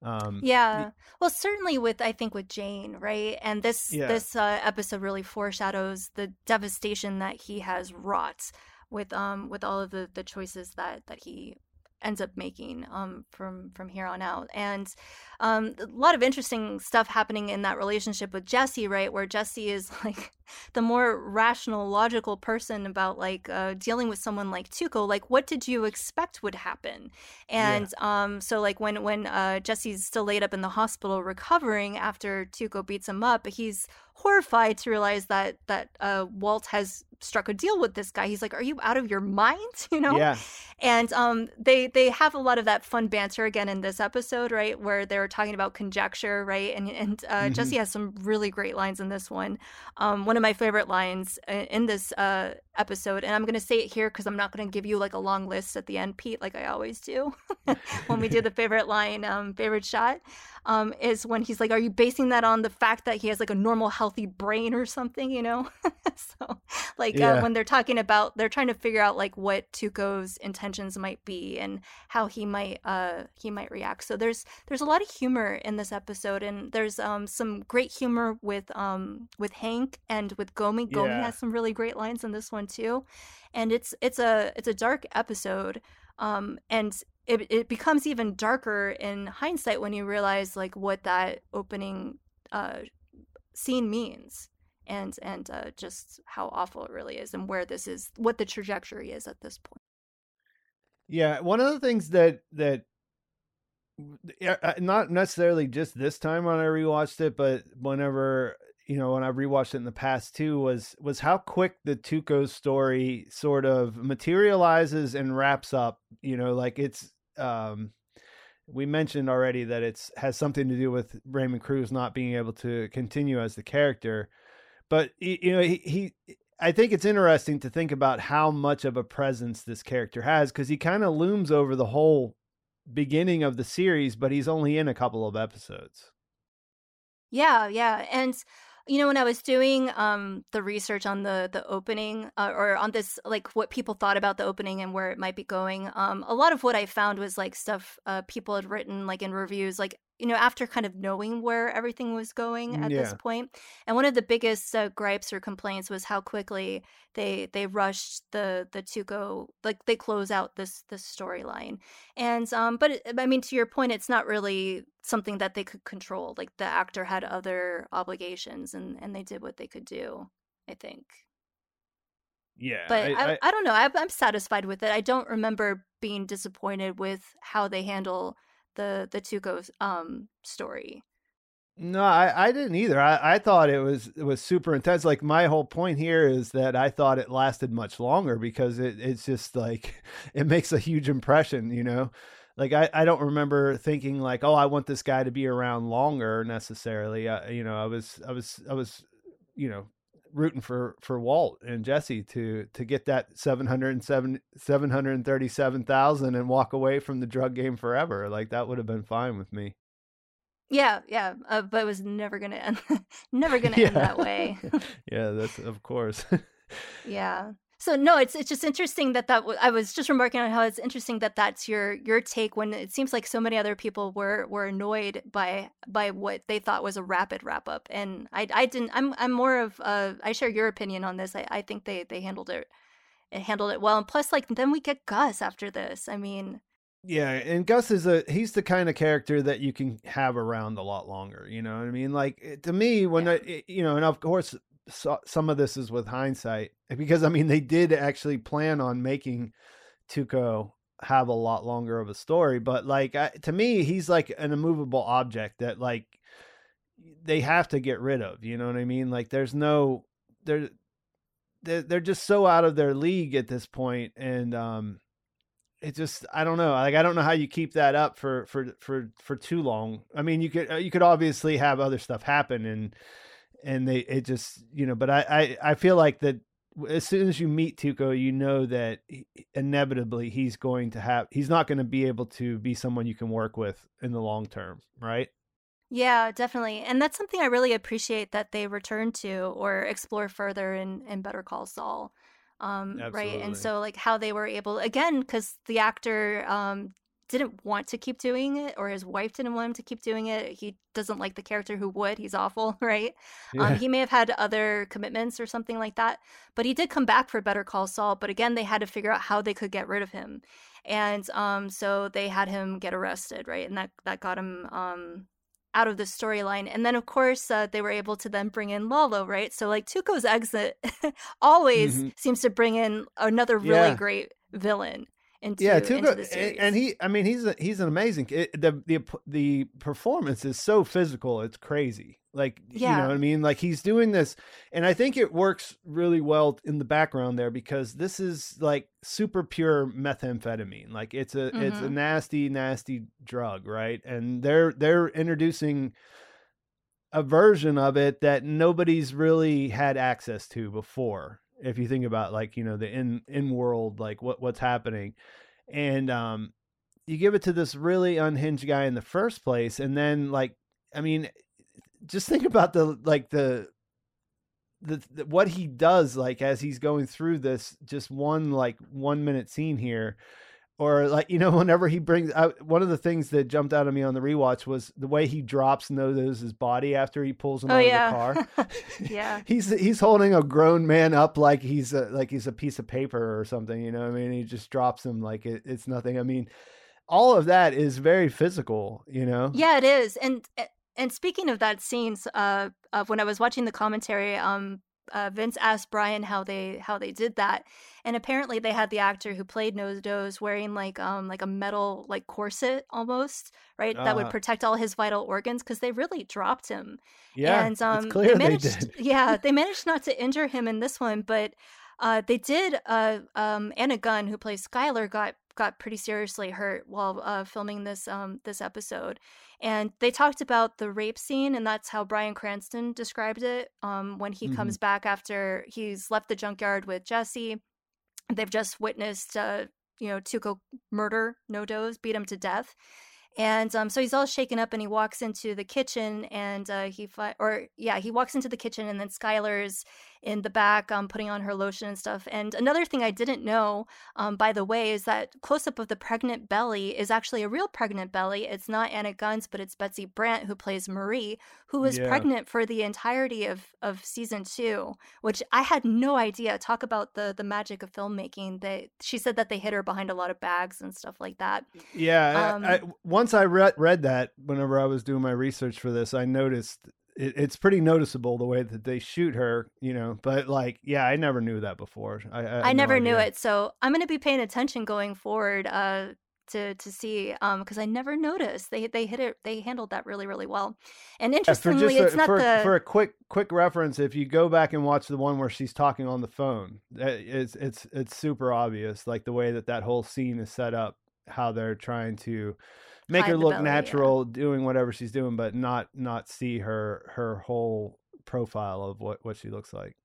um Yeah. Well, certainly with I think with Jane, right? And this Yeah. this uh, episode really foreshadows the devastation that he has wrought with um with all of the the choices that that he ends up making um from from here on out and um a lot of interesting stuff happening in that relationship with Jesse right where Jesse is [LAUGHS] like the more rational logical person about like uh dealing with someone like Tuco like what did you expect would happen? And um so like when when uh Jesse's still laid up in the hospital recovering after Tuco beats him up he's horrified to realize that that uh Walt has struck a deal with this guy. He's like are you out of your mind? [LAUGHS] You know? Yeah. And um, they they have a lot of that fun banter again in this episode, right, where they're talking about conjecture, right, and and uh, Mhm. Jesse has some really great lines in this one. Um, one of my favorite lines in this uh, episode, and I'm going to say it here because I'm not going to give you like a long list at the end, Pete, like I always do [LAUGHS] when we do the [LAUGHS] favorite line, um, favorite shot, um, is when he's like, "Are you basing that on the fact that he has like a normal, healthy brain or something?" You know, [LAUGHS] so like Yeah. uh, when they're talking about, they're trying to figure out like what Tuco's intentions might be and how he might uh he might react. So there's there's a lot of humor in this episode, and there's um some great humor with um with Hank and with Gomi. Gomi Yeah. has some really great lines in this one too, and it's it's a it's a dark episode, um and it it becomes even darker in hindsight when you realize like what that opening uh scene means. And and uh, just how awful it really is, and where this is, what the trajectory is at this point. Yeah, one of the things that that uh, not necessarily just this time when I rewatched it, but whenever you know when I rewatched it in the past too was was how quick the Tuco story sort of materializes and wraps up. You know, like it's um we mentioned already that it's has something to do with Raymond Cruz not being able to continue as the character, but you know he, he I think it's interesting to think about how much of a presence this character has because he kind of looms over the whole beginning of the series, but he's only in a couple of episodes. Yeah, yeah. And you know when I was doing um the research on the the opening uh, or on this like what people thought about the opening and where it might be going, um a lot of what I found was like stuff uh people had written like in reviews like you know, after kind of knowing where everything was going at this point. And one of the biggest uh, gripes or complaints was how quickly they they rushed the the Tuco like they close out this this storyline. And um, but it, I mean, to your point, it's not really something that they could control. Like the actor had other obligations, and and they did what they could do. I think. Yeah, But I, I, I, don't know. I, I'm satisfied with it. I don't remember being disappointed with how they handle the the Tuco um story. No, I, I didn't either. I, I thought it was it was super intense. Like my whole point here is that I thought it lasted much longer because it, it's just like [LAUGHS] it makes a huge impression, you know. Like I, I don't remember thinking like, oh, I want this guy to be around longer necessarily. Uh, you know, I was I was I was, you know, rooting for for Walt and Jesse to to get that 707 737,000 and walk away from the drug game forever. Like that would have been fine with me. Yeah, yeah, uh, but it was never gonna end. [LAUGHS] never gonna [LAUGHS] end that way. [LAUGHS] yeah, that's of course. yeah. So no, it's it's just interesting that that w- I was just remarking on how it's interesting that that's your your take when it seems like so many other people were were annoyed by by what they thought was a rapid wrap up, and I I didn't. I'm I'm more of uh I share your opinion on this. I I think they they handled it, it handled it well, and plus like then we get Gus after this. I mean, Yeah, and Gus is a he's the kind of character that you can have around a lot longer, you know what I mean? Like eh, to me when Yeah. I eh, you know, and of course so, some of this is with hindsight because I mean they did actually plan on making Tuco have a lot longer of a story, but like I, to me he's like an immovable object that like they have to get rid of, you know what I mean? Like there's no there they're, they're just so out of their league at this point and um it just I don't know. Like I don't know how you keep that up for for for for too long. I mean, you could uh, you could obviously have other stuff happen and and they it just you know. But I I, I feel like that as soon as you meet Tuco, you know that inevitably he's going to have he's not going to be able to be someone you can work with in the long term, right? Yeah, definitely. And that's something I really appreciate that they return to or explore further in, in Better Call Saul. Um, right. And so, like, how they were able, again, because the actor um, didn't want to keep doing it, or his wife didn't want him to keep doing it. He doesn't like the character who would. He's awful, [LAUGHS] right? Um, he may have had other commitments or something like that, but he did come back for Better Call Saul. But again, they had to figure out how they could get rid of him, and um, so they had him get arrested, right? And that that got him um, out of the storyline. And then, of course, uh, they were able to then bring in Lalo, right? So like Tuco's exit [LAUGHS] always Mhm. seems to bring in another really Yeah. great villain into yeah, into the and, series. and he, I mean, he's a, he's an amazing. It, the the the performance is so physical, it's crazy. Like you know what I mean? Like he's doing this, and I think it works really well in the background there because this is like super pure methamphetamine. Like it's a it's a Mhm. nasty nasty drug, right? And they're they're introducing a version of it that nobody's really had access to before if you think about like you know the in in world like what what's happening. And um you give it to this really unhinged guy in the first place and then like i mean just think about the like the the, the what he does like as he's going through this just one like one minute scene here or like you know [LAUGHS] whenever he brings out one of the things that jumped out of me on the rewatch was the way he drops No-Doze's body after he pulls him oh out yeah, of the car. [LAUGHS] Yeah. [LAUGHS] he's he's holding a grown man up like he's a, like he's a piece of paper or something you know what i mean? He just drops him like it, it's nothing. I mean all of that is very physical you know? Yeah, it is. And and speaking of that scenes, uh, of when I was watching the commentary, um, uh, Vince asked Bryan how they how they did that, and apparently they had the actor who played No-Doze wearing like um like a metal like corset almost right that would Uh-huh. protect all his vital organs because they really dropped him. yeah and um, it's clear they they, managed, did [LAUGHS] yeah, they managed not to injure him in this one, but uh, they did. Uh, um, Anna Gunn, who plays Skyler, got got pretty seriously hurt while uh, filming this um, this episode, and they talked about the rape scene, and that's how Bryan Cranston described it um, when he comes back after he's left the junkyard with Jesse. They've just witnessed, uh, you know, Tuco murder No-Doze, beat him to death. And um, so he's all shaken up, and he walks into the kitchen, and uh, he fi- or yeah, he walks into the kitchen, and then Skyler's in the back, um, putting on her lotion and stuff. And another thing I didn't know, um, by the way, is that close up of the pregnant belly is actually a real pregnant belly. It's not Anna Gunn's, but it's Betsy Brandt who plays Marie, who was Yeah. pregnant for the entirety of of season two, which I had no idea. Talk about the the magic of filmmaking. They she said that they hid her behind a lot of bags and stuff like that. Yeah, Um, I, I, once I read read that, whenever I was doing my research for this, I noticed it, it's pretty noticeable the way that they shoot her. You know, but like, yeah, I never knew that before. I, I, I no never knew it, so I'm going to be paying attention going forward uh, to to see um because I never noticed they they hit it they handled that really really well. And Yeah, interestingly, a, it's not for, the for a quick quick reference, if you go back and watch the one where she's talking on the phone, it's it's it's super obvious, like the way that that whole scene is set up, how they're trying to make her look belly, yeah. natural, doing whatever she's doing, but not not see her her whole profile of what what she looks like.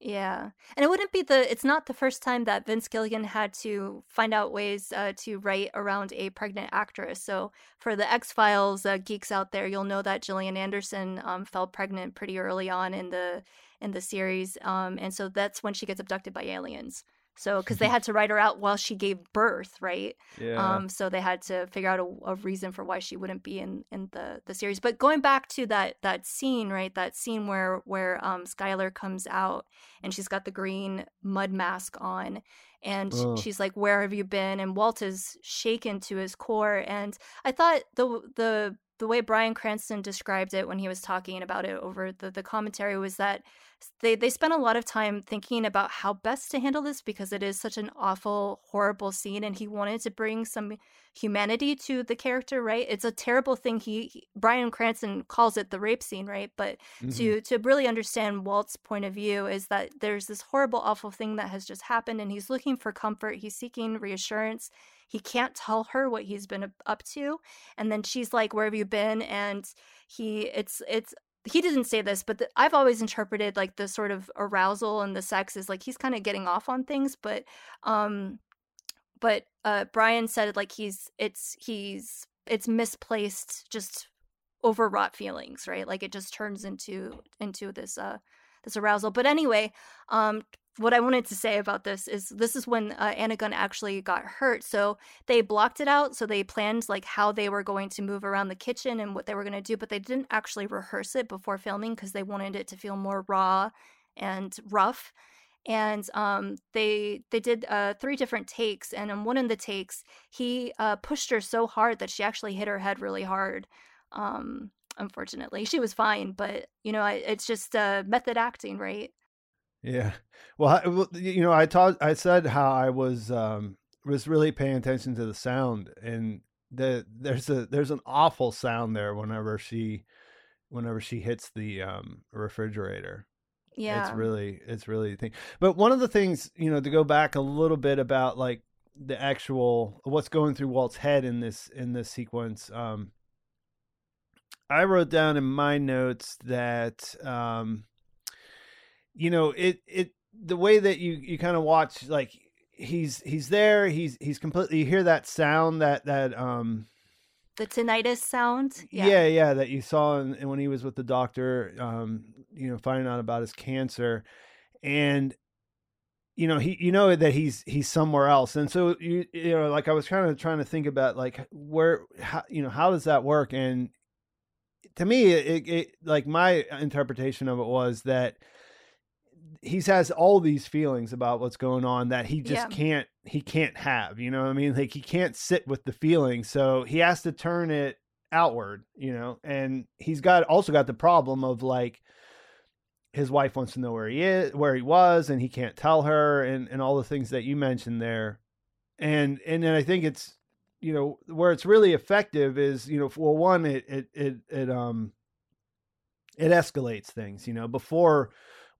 Yeah. And it wouldn't be the it's not the first time that Vince Gilligan had to find out ways uh, to write around a pregnant actress. So for the X-Files uh, geeks out there, you'll know that Gillian Anderson um, fell pregnant pretty early on in the in the series. Um, and so that's when she gets abducted by aliens. So cuz they [LAUGHS] had to write her out while she gave birth, right? Yeah. Um, so they had to figure out a, a reason for why she wouldn't be in, in the, the series. But going back to that that scene, right? That scene where where um, Skyler comes out and she's got the green mud mask on, and Ugh. she's like, "Where have you been?" And Walt is shaken to his core. And I thought the the the way Bryan Cranston described it when he was talking about it over the, the commentary was that they, they spent a lot of time thinking about how best to handle this because it is such an awful, horrible scene, and he wanted to bring some humanity to the character. Right? It's a terrible thing. He, he Bryan Cranston calls it the rape scene, right? But Mhm. to to really understand Walt's point of view is that there's this horrible, awful thing that has just happened, and he's looking for comfort. He's seeking reassurance. He can't tell her what he's been up- to, and then she's like, "Where have you been?" And he, it's it's he didn't say this, but the, I've always interpreted like the sort of arousal and the sex is like he's kind of getting off on things, but um, but uh, Bryan said it like he's it's he's it's misplaced, just overwrought feelings, right? Like it just turns into into this uh this arousal. But anyway, um what I wanted to say about this is this is when uh, Anna Gunn actually got hurt. So they blocked it out. So they planned like how they were going to move around the kitchen and what they were going to do, but they didn't actually rehearse it before filming because they wanted it to feel more raw and rough. And um, they they did uh, three different takes, and in one of the takes, he uh, pushed her so hard that she actually hit her head really hard. Um, unfortunately, she was fine, but you know, it's just uh, method acting, right? Yeah. Well, I, you know, I taught, I said how I was um was really paying attention to the sound, and the there's a there's an awful sound there whenever she whenever she hits the um refrigerator. Yeah, It's really it's really the thing. But one of the things, you know, to go back a little bit about like the actual what's going through Walt's head in this in this sequence. Um I wrote down in my notes that um you know, it it the way that you you kind of watch like he's he's there, he's he's completely you hear that sound that that um the tinnitus sound. yeah. yeah, that you saw in when he was with the doctor, um, you know, finding out about his cancer, and you know he, you know that he's he's somewhere else, and so you you know, like I was kind of trying to think about like where, how, you know, how does that work? And to me, it, it like my interpretation of it was that he has all these feelings about what's going on that he just Yeah. can't he can't have you know what i mean? Like he can't sit with the feeling so he has to turn it outward you know? And he's got also got the problem of like his wife wants to know where he is where he was and he can't tell her and and all the things that you mentioned there. And and then i think it's you know where it's really effective is you know well one it it it, it um it escalates things you know? Before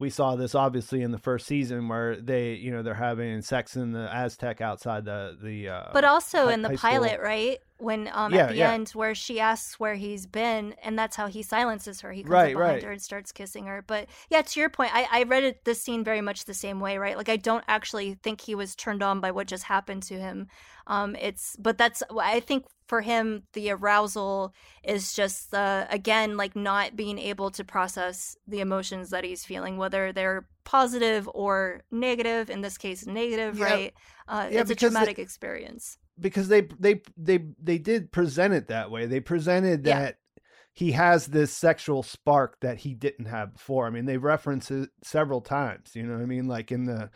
we saw this obviously in the first season where they you know they're having sex in the Aztek outside the the uh But also hi- in the high school. pilot, right? When um Yeah, at the yeah. end where she asks where he's been, and that's how he silences her. He comes Right, up behind right. her and starts kissing her. But yeah, to your point, I, I read it this scene very much the same way, right? Like I don't actually think he was turned on by what just happened to him. Um, it's but that's I think for him the arousal is just uh, again like not being able to process the emotions that he's feeling, whether they're positive or negative. In this case, negative, Yeah. right? Uh, Yeah, it's a because they- traumatic experience. because they they they they did present it that way. They presented Yeah. that he has this sexual spark that he didn't have before. I mean, they reference it several times. You know what I mean? Like in the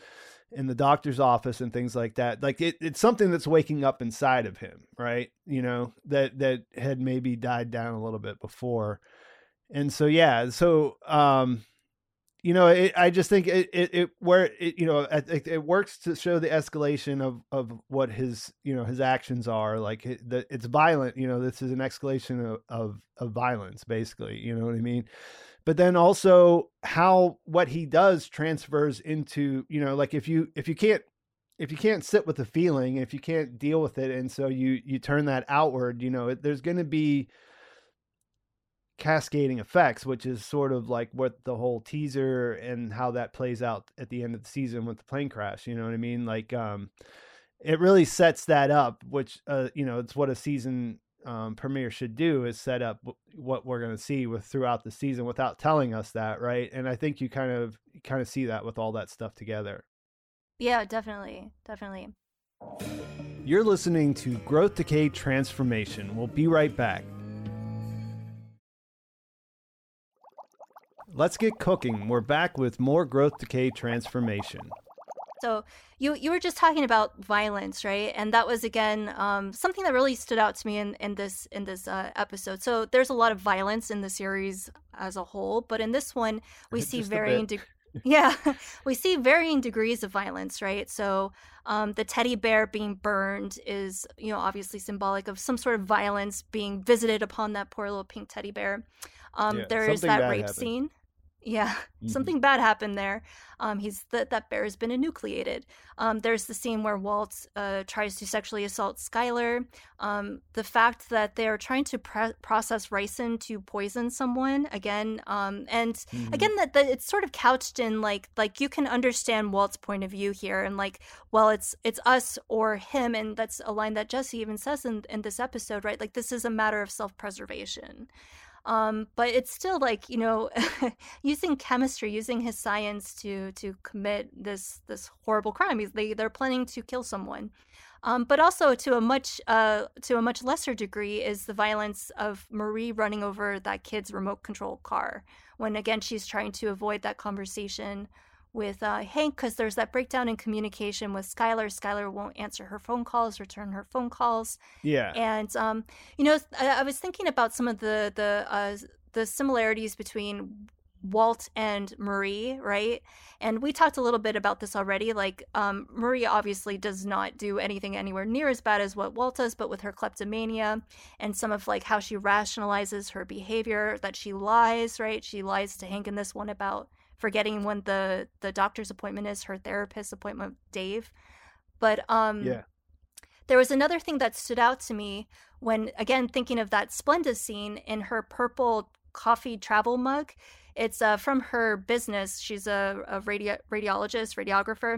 in the doctor's office and things like that. Like it, it's something that's waking up inside of him, right? You know that that had maybe died down a little bit before, and so yeah, so um, you know, it, I just think it, it, it where it, you know, it, it works to show the escalation of, of what his, you know, his actions are like it, the, it's violent, you know, this is an escalation of, of, of violence basically, you know what I mean? But then also how what he does transfers into, you know, like if you, if you can't, if you can't sit with the feeling, if you can't deal with it. And so you, you turn that outward, you know, there's going to be, cascading effects, which is sort of like what the whole teaser and how that plays out at the end of the season with the plane crash. You know what I mean? Like, um, it really sets that up, which, uh, you know, it's what a season um, premiere should do is set up what we're going to see with throughout the season without telling us that. Right. And I think you kind of, kind of see that with all that stuff together. Yeah, definitely, definitely. You're listening to Growth Decay Transformation. We'll be right back. Let's get cooking. We're back with more Growth Decay Transformation. So you you were just talking about violence, right? And that was again um, something that really stood out to me in, in this in this uh, episode. So there's a lot of violence in the series as a whole, but in this one we [LAUGHS] see varying de- [LAUGHS] yeah [LAUGHS] we see varying degrees of violence, right? So um, the teddy bear being burned is you know obviously symbolic of some sort of violence being visited upon that poor little pink teddy bear. Um, Yeah, there is that rape happened. scene. Yeah, Mhm. something bad happened there. Um, he's that that bear has been enucleated. Um, there's the scene where Walt uh, tries to sexually assault Skyler. Um, the fact that they are trying to pre- process ricin to poison someone again, um, and Mhm. again that, that it's sort of couched in like like you can understand Walt's point of view here, and like well it's it's us or him, and that's a line that Jesse even says in in this episode, right? Like this is a matter of self preservation. Um, but it's still like you know [LAUGHS] using chemistry, using his science to to commit this this horrible crime. They they're planning to kill someone. Um, but also to a much uh, to a much lesser degree is the violence of Marie running over that kid's remote control car when again she's trying to avoid that conversation with uh, Hank because there's that breakdown in communication with Skyler. Skyler won't answer her phone calls, return her phone calls. Yeah. And um, you know, I, I was thinking about some of the the uh, the similarities between Walt and Marie, right? And we talked a little bit about this already. Like, um, Marie obviously does not do anything anywhere near as bad as what Walt does, but with her kleptomania and some of like how she rationalizes her behavior, that she lies, right? She lies to Hank in this one about forgetting when the the doctor's appointment is, her therapist's appointment, with Dave. But um, Yeah. there was another thing that stood out to me when, again, thinking of that Splenda scene in her purple coffee travel mug. It's uh, from her business. She's a, a radio- radiologist, radiographer,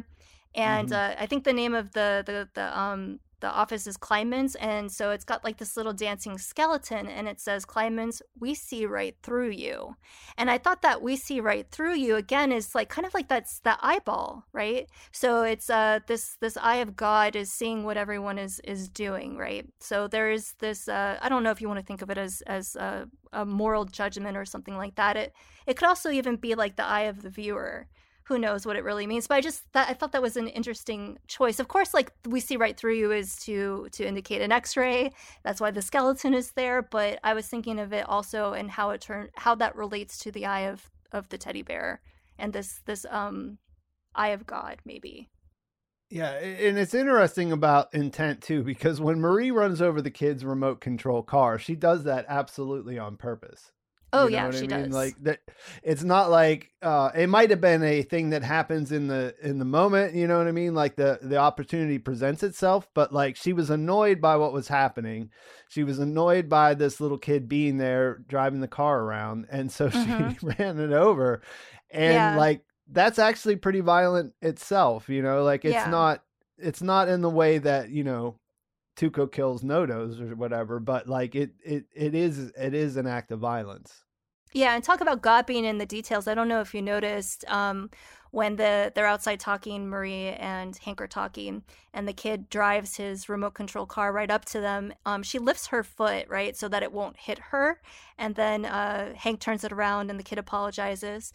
and Mhm. uh, I think the name of the the the um the office is Kleinman's, and so it's got like this little dancing skeleton, and it says Kleinman's, we see right through you, and I thought that we see right through you again is like kind of like that's the eyeball, right? So it's uh this this eye of God is seeing what everyone is is doing, right? So there is this uh I don't know if you want to think of it as as a, a moral judgment or something like that. It it could also even be like the eye of the viewer. Who knows what it really means? But I just I thought that was an interesting choice. Of course, like we see right through you is to to indicate an X-ray. That's why the skeleton is there. But I was thinking of it also and how it turned how that relates to the eye of of the teddy bear and this this um eye of God maybe. Yeah, and it's interesting about intent too, because when Marie runs over the kid's remote control car, she does that absolutely on purpose. Oh yeah, what I she mean? does. Like that, it's not like uh, it might have been a thing that happens in the in the moment. You know what I mean? Like the the opportunity presents itself, but like she was annoyed by what was happening. She was annoyed by this little kid being there driving the car around, and so [LAUGHS] she Mhm. ran it over. And Yeah. like that's actually pretty violent itself. You know, like it's Yeah. not it's not in the way that you know Tuco kills No-Doze or whatever, but like it it it is it is an act of violence. Yeah, and talk about God being in the details. I don't know if you noticed um, when the they're outside talking, Marie and Hank are talking, and the kid drives his remote control car right up to them. Um, she lifts her foot right so that it won't hit her, and then uh, Hank turns it around, and the kid apologizes.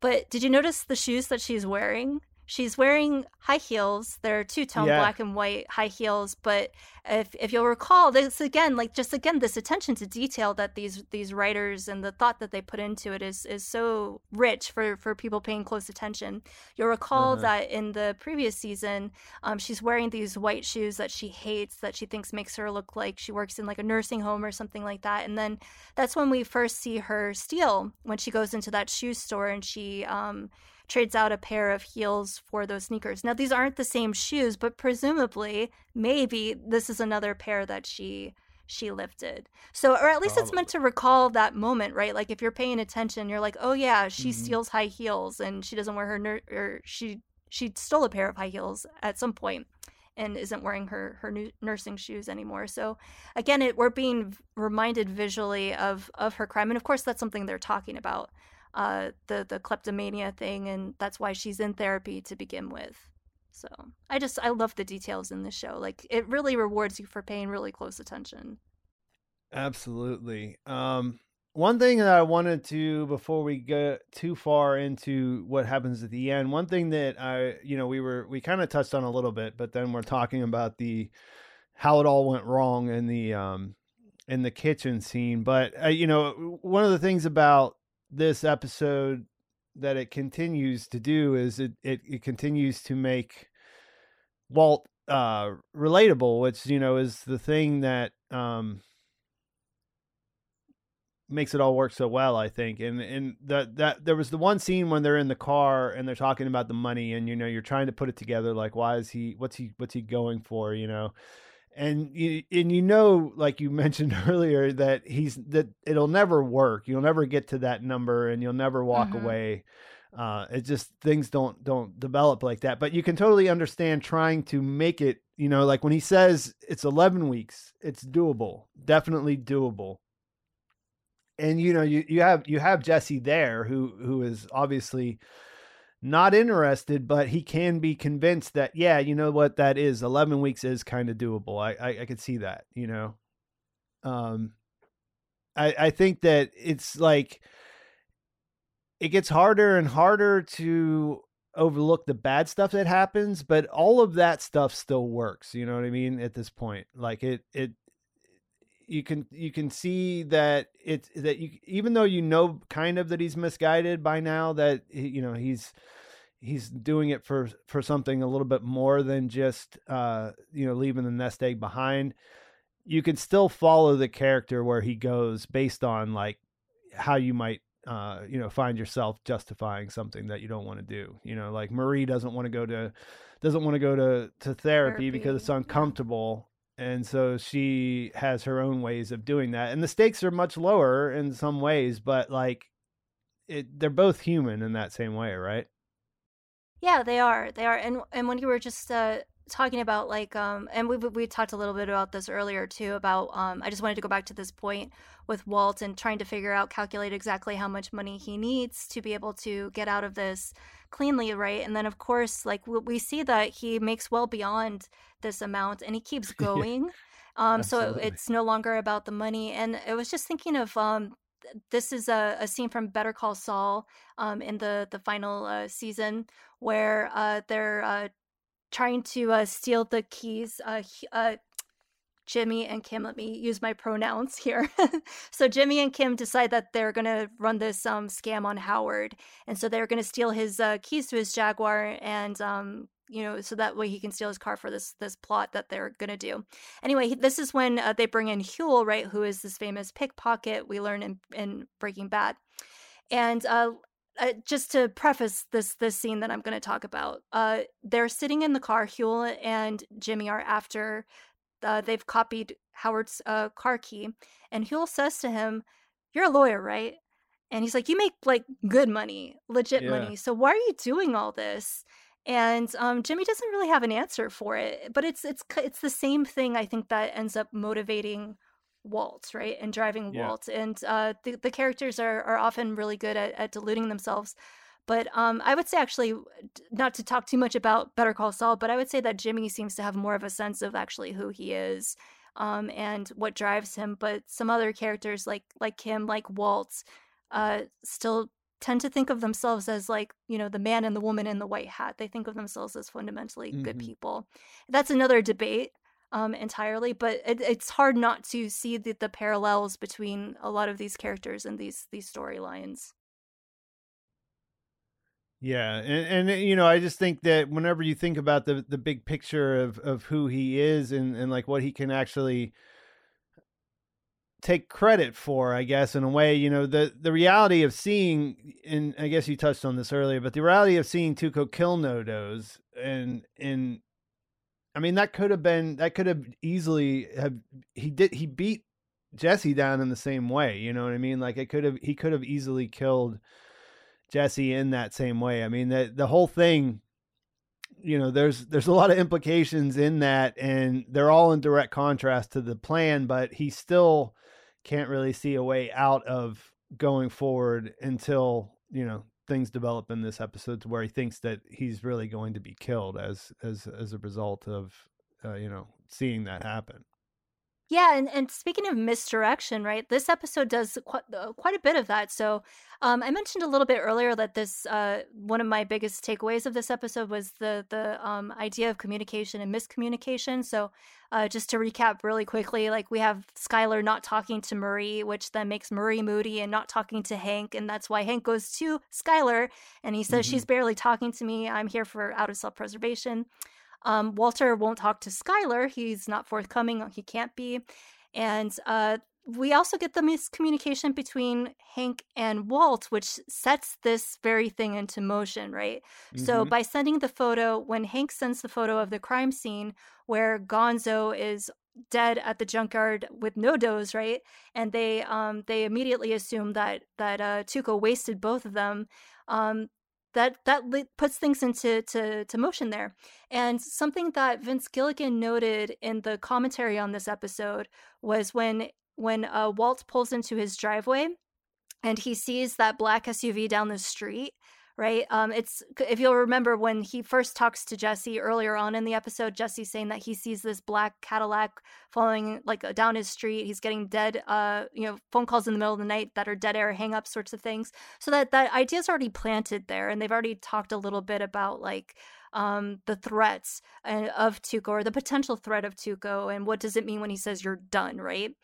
But did you notice the shoes that she's wearing? She's wearing high heels. They're two tone Yeah. black and white high heels. But if if you'll recall, this again, like just again, this attention to detail that these these writers and the thought that they put into it is is so rich for for people paying close attention. You'll recall Uh-huh. that in the previous season, um, she's wearing these white shoes that she hates, that she thinks makes her look like she works in like a nursing home or something like that. And then that's when we first see her steal when she goes into that shoe store and she um, trades out a pair of heels for those sneakers. Now, these aren't the same shoes, but presumably, maybe this is another pair that she she lifted. So, or at least it's meant to recall that moment, right? Like if you're paying attention, you're like, oh yeah, she Mhm. steals high heels and she doesn't wear her ner- or she she stole a pair of high heels at some point and isn't wearing her her new nursing shoes anymore. So again, it we're being reminded visually of of her crime, and of course that's something they're talking about, uh, the the kleptomania thing, and that's why she's in therapy to begin with. So I just I love the details in this show. Like it really rewards you for paying really close attention. Absolutely. Um, one thing that I wanted to before we get too far into what happens at the end, one thing that I, you know, we were we kind of touched on a little bit, but then we're talking about the how it all went wrong in the um in the kitchen scene. But uh, you know, one of the things about this episode that it continues to do is it it, it continues to make Walt uh relatable, which you know is the thing that um makes it all work so well i think. And and that that there was the one scene when they're in the car and they're talking about the money and you know you're trying to put it together like why is he what's he what's he going for you know and you and you know like you [LAUGHS] mentioned earlier that he's that it'll never work. You'll never get to that number and you'll never walk Mhm. away. Uh it just things don't don't develop like that. But you can totally understand trying to make it you know like when he says it's 11 weeks it's doable definitely doable. And you know you, you have you have Jesse there who who is obviously not interested but he can be convinced that yeah you know what that is 11 weeks is kind of doable. I, I I could see that you know? Um I I think that it's like it gets harder and harder to overlook the bad stuff that happens but all of that stuff still works you know what i mean at this point. Like it it you can you can see that it's that you even though you know kind of that he's misguided by now that he- you know he's he's doing it for for something a little bit more than just uh you know leaving the nest egg behind you can still follow the character where he goes based on like how you might uh you know find yourself justifying something that you don't want to do you know like marie doesn't want to go to doesn't want to go to to therapy, because it's Therapy, uncomfortable and so she has her own ways of doing that and the stakes are much lower in some ways but like it they're both human in that same way right Yeah, they are. They are. And and when you were just uh, talking about like um and we we talked a little bit about this earlier too about um I just wanted to go back to this point with Walt and trying to figure out calculate exactly how much money he needs to be able to get out of this cleanly, right? And then of course like we, we see that he makes well beyond this amount and he keeps [LAUGHS] Yeah, going. um so it's no longer about the money and I was just thinking of um this is a, a scene from Better Call Saul um, in the the final uh, season where uh, they're uh, trying to uh, steal the keys. Uh, uh, Jimmy and Kim, let me use my pronouns here. [LAUGHS] so Jimmy and Kim decide that they're gonna run this um, scam on Howard, and so they're gonna steal his uh, keys to his Jaguar, and um, you know, so that way he can steal his car for this this plot that they're gonna do. Anyway, this is when uh, they bring in Huell, right, who is this famous pickpocket we learn in, in Breaking Bad, and uh, uh, just to preface this this scene that I'm going to talk about, uh, they're sitting in the car. Huell and Jimmy are after. Uh, they've copied Howard's uh, car key, and Huell says to him, "You're a lawyer, right?" And he's like, "You make like good money, legit Yeah. money. So why are you doing all this?" And um, Jimmy doesn't really have an answer for it, but it's it's it's the same thing. I think that ends up motivating Walt, right, and driving Yeah. Walt. And uh, the the characters are are often really good at, at deluding themselves. But um, I would say actually, not to talk too much about Better Call Saul, but I would say that Jimmy seems to have more of a sense of actually who he is um, and what drives him. But some other characters like like him, like Walt, uh, still tend to think of themselves as like you know the man and the woman in the white hat. They think of themselves as fundamentally mm-hmm. good people. That's another debate um, entirely, but it, it's hard not to see the, the parallels between a lot of these characters and these these storylines. Yeah, and, and you know, I just think that whenever you think about the the big picture of of who he is and and like what he can actually take credit for, I guess, in a way, you know, the the reality of seeing, and I guess you touched on this earlier, but the reality of seeing Tuco kill No-Doze and and I mean that could have been that could have easily have he did he beat Jesse down in the same way, you know what I mean? Like it could have he could have easily killed Jesse in that same way. I mean, the the whole thing, you know, there's there's a lot of implications in that, and they're all in direct contrast to the plan. But he still can't really see a way out of going forward until you know things develop in this episode to where he thinks that he's really going to be killed as as as a result of uh, you know seeing that happen. Yeah, and, and speaking of misdirection, right? This episode does quite, uh, quite a bit of that. So, um, I mentioned a little bit earlier that this uh, one of my biggest takeaways of this episode was the the um, idea of communication and miscommunication. So, uh, just to recap really quickly, like we have Skyler not talking to Marie, which then makes Marie moody and not talking to Hank, and that's why Hank goes to Skyler and he says, mm-hmm. "She's barely talking to me. I'm here for out of self preservation." Um, Walter won't talk to Skyler. He's not forthcoming. He can't be. And uh, we also get the miscommunication between Hank and Walt, which sets this very thing into motion, right? Mm-hmm. So by sending the photo, when Hank sends the photo of the crime scene where Gonzo is dead at the junkyard with no No-Doze, right? And they um they immediately assume that that uh Tuco wasted both of them. Um that that puts things into to, to motion there. And something that Vince Gilligan noted in the commentary on this episode was when when uh, Walt pulls into his driveway and he sees that black SUV down the street right? Um, it's if you'll remember when he first talks to Jesse earlier on in the episode, Jesse's saying that he sees this black Cadillac following like down his street. He's getting dead, uh, you know, phone calls in the middle of the night that are dead air hang up sorts of things. So that that idea's already planted there, and they've already talked a little bit about like um, the threats uh, of Tuco or the potential threat of Tuco, and what does it mean when he says you're done, right?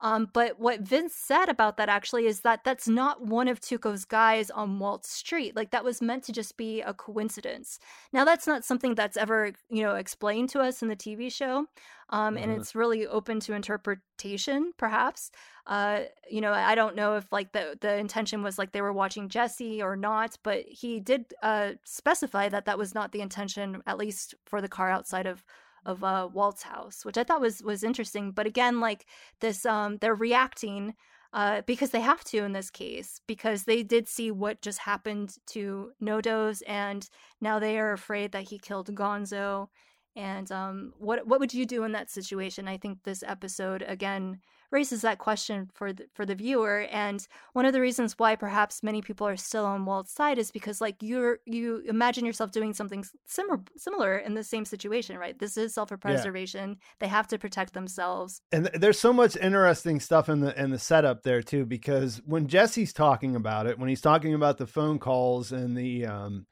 Um, but what Vince said about that actually is that that's not one of Tuco's guys on Walt Street. Like that was meant to just be a coincidence. Now that's not something that's ever you know explained to us in the TV show, um, mm-hmm. and it's really open to interpretation, perhaps. Uh, you know, I don't know if like the the intention was like they were watching Jesse or not, but he did uh, specify that that was not the intention, at least for the car outside of of uh, Walt's house, which I thought was was interesting. But again, like this, um, they're reacting uh, because they have to in this case because they did see what just happened to No-Doze, and now they are afraid that he killed Gonzo. And um, what what would you do in that situation? I think this episode again raises that question for the, for the viewer. And one of the reasons why perhaps many people are still on Walt's side is because like you're you imagine yourself doing something similar similar in the same situation, right? This is self preservation. Yeah. They have to protect themselves. And there's so much interesting stuff in the in the setup there too, because when Jesse's talking about it, when he's talking about the phone calls and the um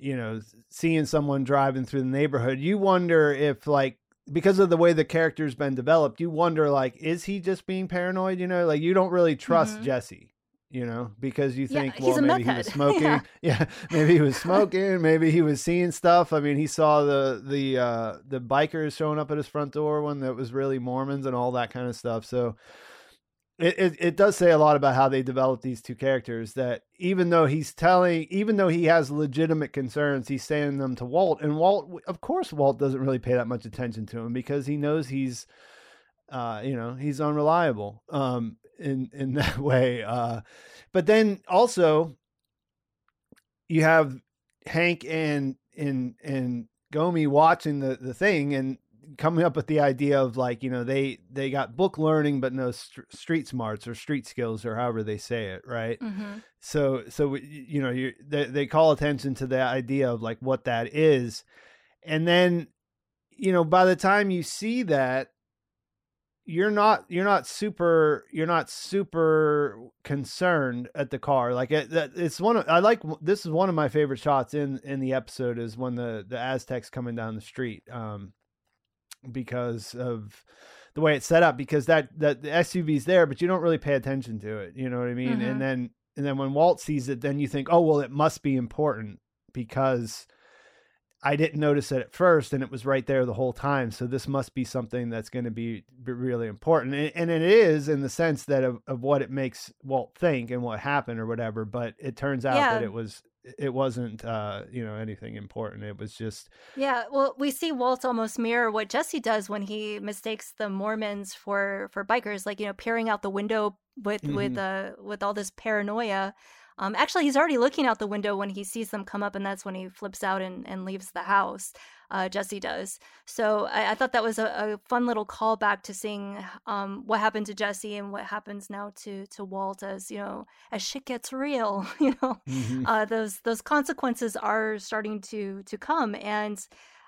you know seeing someone driving through the neighborhood you wonder if like because of the way the character's been developed, you wonder like, is he just being paranoid? You know, like you don't really trust mm-hmm. Jesse. You know, because you think, yeah, well, maybe he was [LAUGHS] smoking. yeah. [LAUGHS] yeah, maybe he was smoking. maybe he was seeing stuff. I mean, he saw the the uh, the bikers showing up at his front door when that was really Mormons and all that kind of stuff. So, it, it, it does say a lot about how they develop these two characters that even though he's telling even though he has legitimate concerns he's saying them to walt. And walt of course walt doesn't really pay that much attention to him because he knows he's uh you know he's unreliable um in in [LAUGHS] that way uh but then also you have hank and and and gomi watching the the thing and coming up with the idea of like you know they they got book learning but no st- street smarts or street skills or however they say it right? Mm-hmm. so so you know you they, they call attention to the idea of like what that is. And then you know by the time you see that you're not you're not super you're not super concerned at the car. Like it, that it's one of i like this is one of my favorite shots in in the episode is when the the Aztek's coming down the street um because of the way it's set up because that that the SUV's there but you don't really pay attention to it you know what i mean Mhm. and then and then when Walt sees it then you think oh well it must be important because I didn't notice it at first, and it was right there the whole time. So this must be something that's going to be, be really important, and, and it is in the sense that of, of what it makes Walt think and what happened or whatever. But it turns out Yeah. that it was it wasn't uh, you know anything important. It was just Yeah, well, we see Walt almost mirror what Jesse does when he mistakes the Mormons for for bikers, like you know, peering out the window with with uh with all this paranoia. Um, actually, he's already looking out the window when he sees them come up, and that's when he flips out and, and leaves the house. Uh, Jesse does. So I, I thought that was a, a fun little callback to seeing um, what happened to Jesse and what happens now to to Walt as you know as shit gets real. [LAUGHS] You know, uh, those those consequences are starting to to come and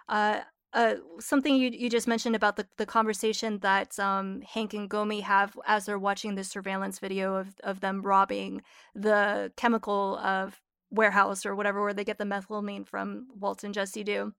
uh, uh, something you you just mentioned about the, the conversation that um, Hank and Gomi have as they're watching the surveillance video of, of them robbing the chemical of warehouse or whatever where they get the methylamine from Walt and Jesse do.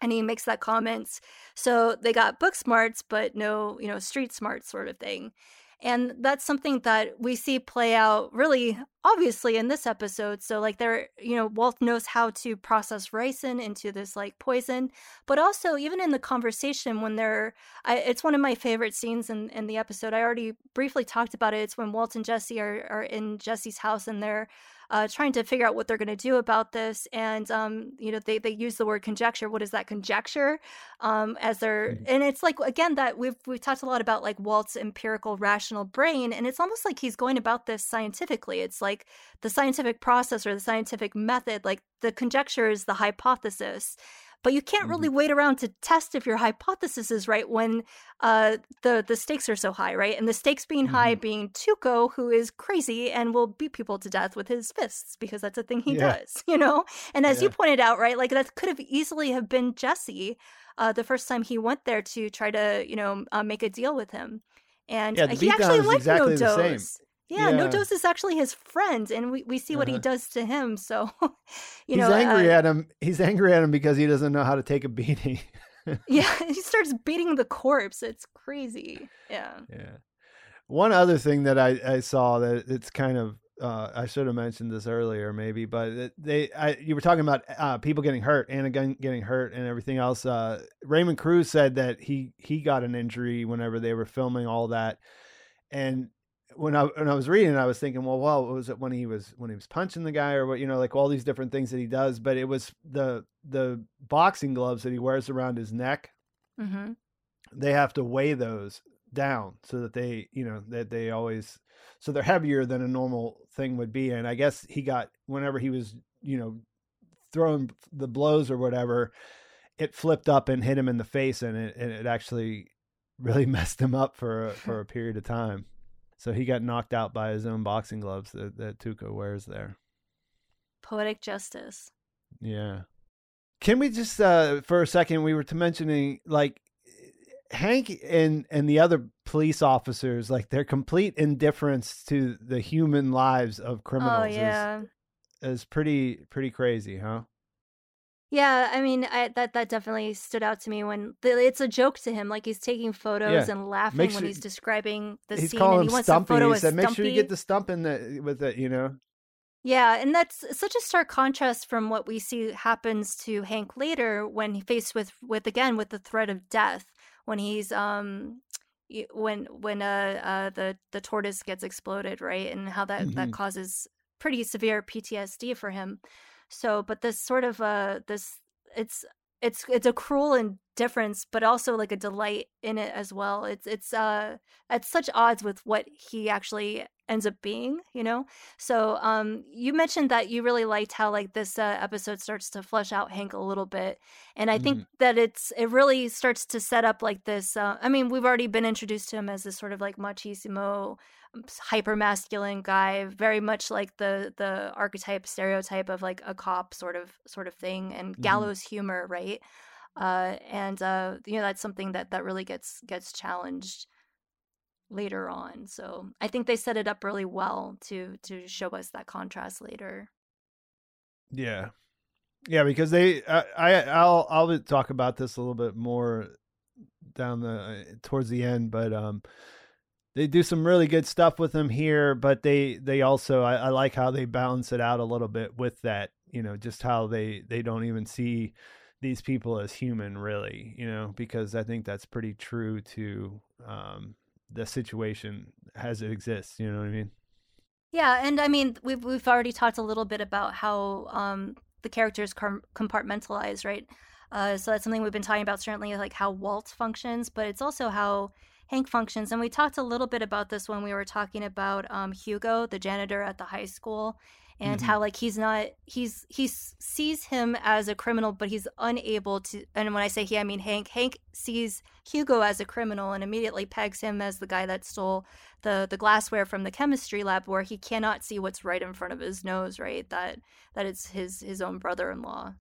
And he makes that comment. So they got book smarts, but no, you know, street smarts sort of thing. And that's something that we see play out really obviously in this episode. So, like, there, you know, Walt knows how to process ricin into this like poison, but also even in the conversation when they're, I, it's one of my favorite scenes in, in the episode. I already briefly talked about it. It's when Walt and Jesse are, are in Jesse's house and they're uh, trying to figure out what they're going to do about this. And, um, you know, they, they use the word conjecture. What is that conjecture? Um, as they're, Mhm. and it's like, again, that we've, we've talked a lot about like Walt's empirical rational brain. And it's almost like he's going about this scientifically. It's like the scientific process or the scientific method, like the conjecture is the hypothesis. But you can't really wait around to test if your hypothesis is right when uh, the the stakes are so high, right? And the stakes being high being Tuco, who is crazy and will beat people to death with his fists because that's a thing he Yeah. does, [LAUGHS] you know. And as you pointed out, right, like that could have easily have been Jesse uh, the first time he went there to try to, you know, uh, make a deal with him. And Yeah, he actually liked exactly the No same. Dose. Yeah, No Yeah. Dose is actually his friend, and we, we see what he Uh-huh. does to him. So, [LAUGHS] you he's know, he's angry uh, at him. He's angry at him because he doesn't know how to take a beating. [LAUGHS] yeah, [LAUGHS] he starts beating the corpse. It's crazy. Yeah. Yeah. One other thing that I, I saw that it's kind of uh, I should have mentioned this earlier maybe, but they I, you were talking about uh, people getting hurt, Anna Gunn getting hurt, and everything else. Uh, Raymond Cruz said that he he got an injury whenever they were filming all that, and when I when I was reading, it, I was thinking, well, well, was it when he was when he was punching the guy or what? You know, like all these different things that he does, but it was the the boxing gloves that he wears around his neck hmm they have to weigh those down so that they you know that they always so they're heavier than a normal thing would be and i guess he got whenever he was you know throwing the blows or whatever it flipped up and hit him in the face and it, and it actually really [LAUGHS] messed him up for a, for a period of time so he got knocked out by his own boxing gloves that, that tuco wears there Poetic justice. yeah. Can we just uh for a second we were to mentioning like Hank and and the other police officers like their complete indifference to the human lives of criminals Oh yeah. is, is pretty pretty crazy, huh? Yeah, I mean, I, that that definitely stood out to me when the, it's a joke to him. Like he's taking photos Yeah. and laughing Make when sure- he's describing the He's scene, calling and he him wants Stumpy. a photo He said, "Make sure you get the stump in the with it," you know. Yeah, and that's such a stark contrast from what we see happens to Hank later when he faced with with again with the threat of death when he's um when when uh, uh the the tortoise gets exploded right and how that that Mhm. causes pretty severe PTSD for him. So, but this sort of uh this it's it's it's a cruel indifference, but also like a delight in it as well. It's it's uh at such odds with what he actually ends up being, you know. So um you mentioned that you really liked how like this uh, episode starts to flesh out Hank a little bit, and I think Mhm. that it's it really starts to set up like this. Uh, I mean, we've already been introduced to him as this sort of like machismo, hyper masculine guy, very much like the the archetype stereotype of like a cop sort of sort of thing, and Mhm. gallows humor, right? uh, and uh, you know that's something that that really gets gets challenged later on. So I think they set it up really well to to show us that contrast later. Yeah, yeah, because they, I, I I'll I'll talk about this a little bit more down the uh, towards the end, but um, they do some really good stuff with them here, but they they also I, I like how they balance it out a little bit with that, you know, just how they they don't even see these people as human really, you know, because I think that's pretty true to um the situation as it exists, you know what I mean? Yeah, and I mean we've we've already talked a little bit about how um, the characters com- compartmentalize, right? Uh, so that's something we've been talking about certainly, like how Walt functions, but it's also how Hank functions. And we talked a little bit about this when we were talking about um, Hugo, the janitor at the high school, and Mhm. how like he's not he's he sees him as a criminal, but he's unable to. And when I say he, I mean Hank. Hank sees Hugo as a criminal and immediately pegs him as the guy that stole the the glassware from the chemistry lab, where he cannot see what's right in front of his nose. Right, that that it's his his own brother-in-law.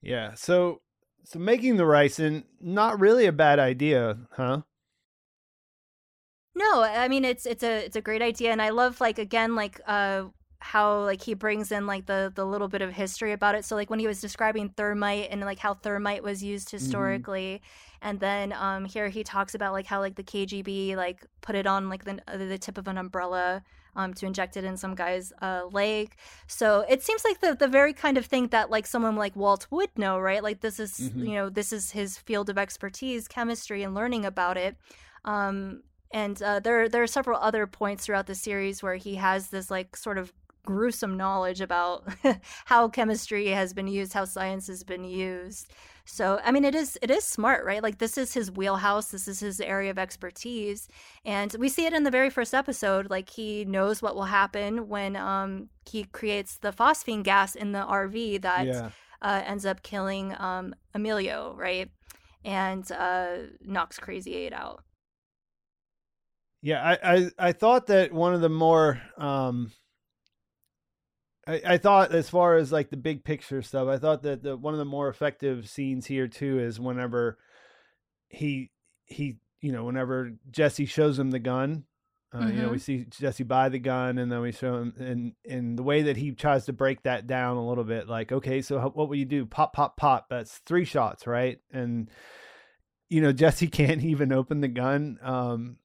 Yeah. So so making the ricin not really a bad idea, huh? No, I mean it's it's a it's a great idea, and I love like again like uh how like he brings in like the the little bit of history about it. So like when he was describing thermite and like how thermite was used historically, and then um here he talks about like how like the KGB like put it on like the the tip of an umbrella um to inject it in some guy's uh leg. So it seems like the the very kind of thing that like someone like Walt would know, right? Like this is Mhm. you know this is his field of expertise, chemistry, and learning about it. Um, and uh, there there are several other points throughout the series where he has this like sort of gruesome knowledge about [LAUGHS] how chemistry has been used, how science has been used. So I mean, it is it is smart, right? Like this is his wheelhouse. This is his area of expertise, and we see it in the very first episode. Like he knows what will happen when um, he creates the phosphine gas in the RV that yeah. uh, ends up killing um, Emilio, right? And uh, knocks Crazy Eight out. Yeah, I, I I thought that one of the more um I, I thought as far as like the big picture stuff, I thought that the one of the more effective scenes here too is whenever he he you know, whenever Jesse shows him the gun. Uh, You know, we see Jesse buy the gun, and then we show him, and and the way that he tries to break that down a little bit, like, okay, so how, what will you do? Pop, pop, pop. That's three shots, right? And you know, Jesse [LAUGHS] can't even open the gun. Um,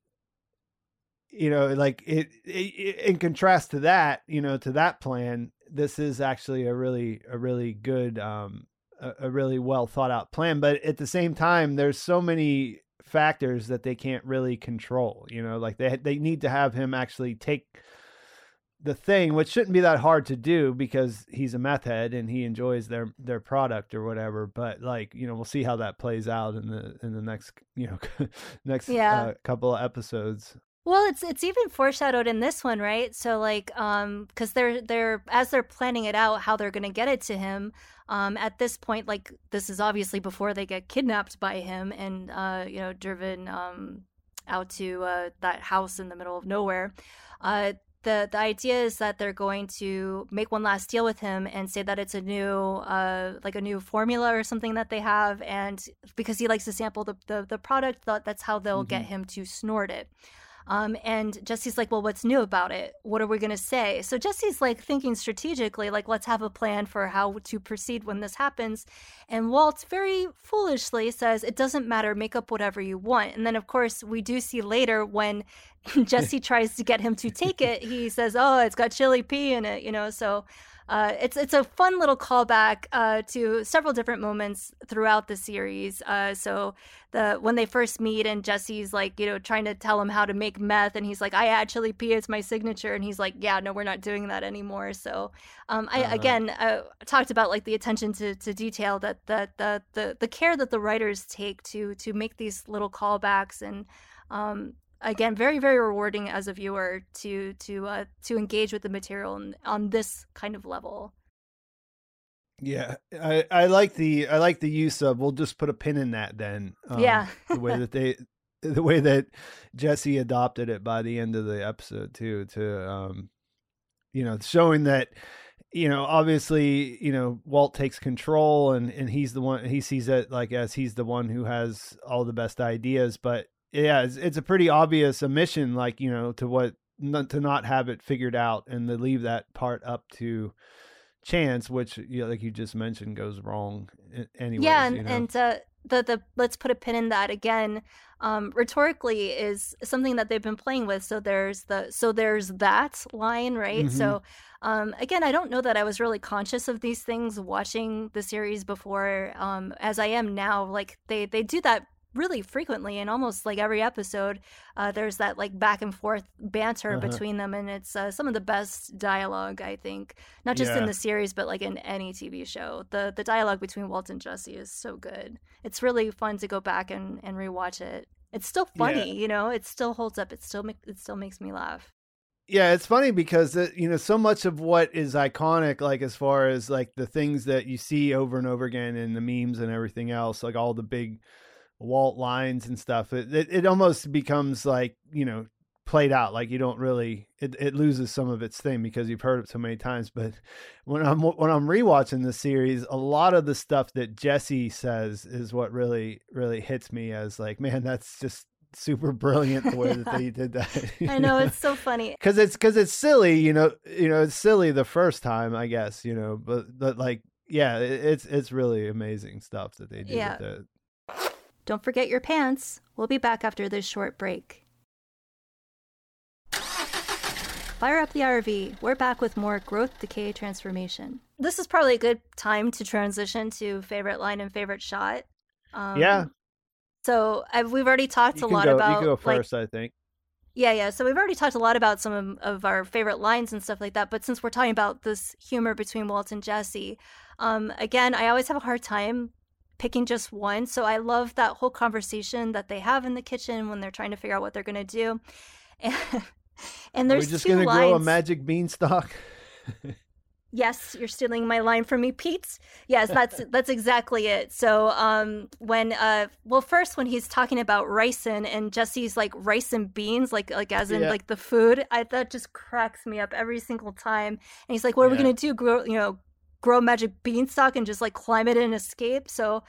you know like it, it, in contrast to that you know to that plan this is actually a really a really good um a, a really well thought out plan but at the same time there's so many factors that they can't really control you know like they they need to have him actually take the thing which shouldn't be that hard to do because he's a meth head and he enjoys their their product or whatever but like you know we'll see how that plays out in the in the next you know [LAUGHS] next Yeah. uh, couple of episodes Well, it's it's even foreshadowed in this one, right? So like um cuz they're they're as they're planning it out how they're going to get it to him, um at this point like this is obviously before they get kidnapped by him and uh you know driven um out to uh that house in the middle of nowhere. Uh the the idea is that they're going to make one last deal with him and say that it's a new uh like a new formula or something that they have and because he likes to sample the the, the product that, that's how they'll get him to snort it um, and Jesse's like, well, what's new about it? What are we going to say? So Jesse's like thinking strategically, like, let's have a plan for how to proceed when this happens. And Walt very foolishly says, it doesn't matter, make up whatever you want. And then, of course, we do see later when [LAUGHS] Jesse tries to get him to take it, he says, oh, it's got chili P in it, you know? So uh, it's it's a fun little callback uh, to several different moments throughout the series. Uh, so the when they first meet and Jesse's like you know trying to tell him how to make meth, and he's like, "I add chili as my signature," and he's like, "Yeah, no, we're not doing that anymore." So um, I uh-huh. again uh, talked about like the attention to, to detail that that the, the the care that the writers take to to make these little callbacks and um, again very very rewarding as a viewer to to uh, to engage with the material on, on this kind of level. Yeah i i like the i like the use of we'll just put a pin in that then um, yeah. the way that they [LAUGHS] the way that jesse adopted it by the end of the episode too to um you know showing that you know obviously you know walt takes control and and he's the one he sees it like as he's the one who has all the best ideas but yeah, it's, it's a pretty obvious omission, like you know, to what not, to not have it figured out and to leave that part up to chance, which you know, like you just mentioned, goes wrong anyway. Yeah, and, you know? and uh, the the let's put a pin in that again. Um, rhetorically is something that they've been playing with. So there's the so there's that line, right? Mm-hmm. So um, again, I don't know that I was really conscious of these things watching the series before, um, as I am now. Like they they do that really frequently in almost like every episode uh, there's that like back and forth banter uh-huh. between them and it's uh, some of the best dialogue i think. Not just yeah. in the series but like in any tv show. The the dialogue between walt and jesse is so good. It's really fun to go back and and rewatch it. It's still funny yeah. you know? It still holds up. It still it still makes me laugh. Yeah it's funny because uh, you know so much of what is iconic like as far as like the things that you see over and over again in the memes and everything else like all the big Walt lines and stuff, it, it, it almost becomes like, you know, played out. Like you don't really, it, it loses some of its thing because you've heard it so many times. But when I'm, when I'm rewatching the series, a lot of the stuff that Jesse says is what really, really hits me as like, man, that's just super brilliant the way yeah. that they [LAUGHS] did that. I know it's so [LAUGHS] funny because it's because it's silly, you know. You know, it's silly the first time, I guess, you know, but but like, yeah, it, it's it's really amazing stuff that they do yeah. with it. Don't forget your pants. We'll be back after this short break. Fire up the RV. We're back with more growth, decay, transformation. This is probably a good time to transition to favorite line and favorite shot. Um, yeah. So I've, we've already talked you a lot go, about. You can go first, like, I think. Yeah, yeah. So we've already talked a lot about some of, of, our favorite lines and stuff like that. But since we're talking about this humor between Walt and Jesse, um, again, I always have a hard time picking just one. So I love that whole conversation that they have in the kitchen when they're trying to figure out what they're going to do. [LAUGHS] And, and there's Are we just going to grow a magic beanstalk? yes, you're stealing my line from me, Pete. Yes, that's [LAUGHS] that's exactly it. So um, when uh, well, first when he's talking about ricin and Jesse's like rice and beans, like like as in yeah. like the food, I that just cracks me up every single time. And he's like, "What are yeah. we gonna do? Grow, you know, grow magic beanstalk and just like climb it and escape. So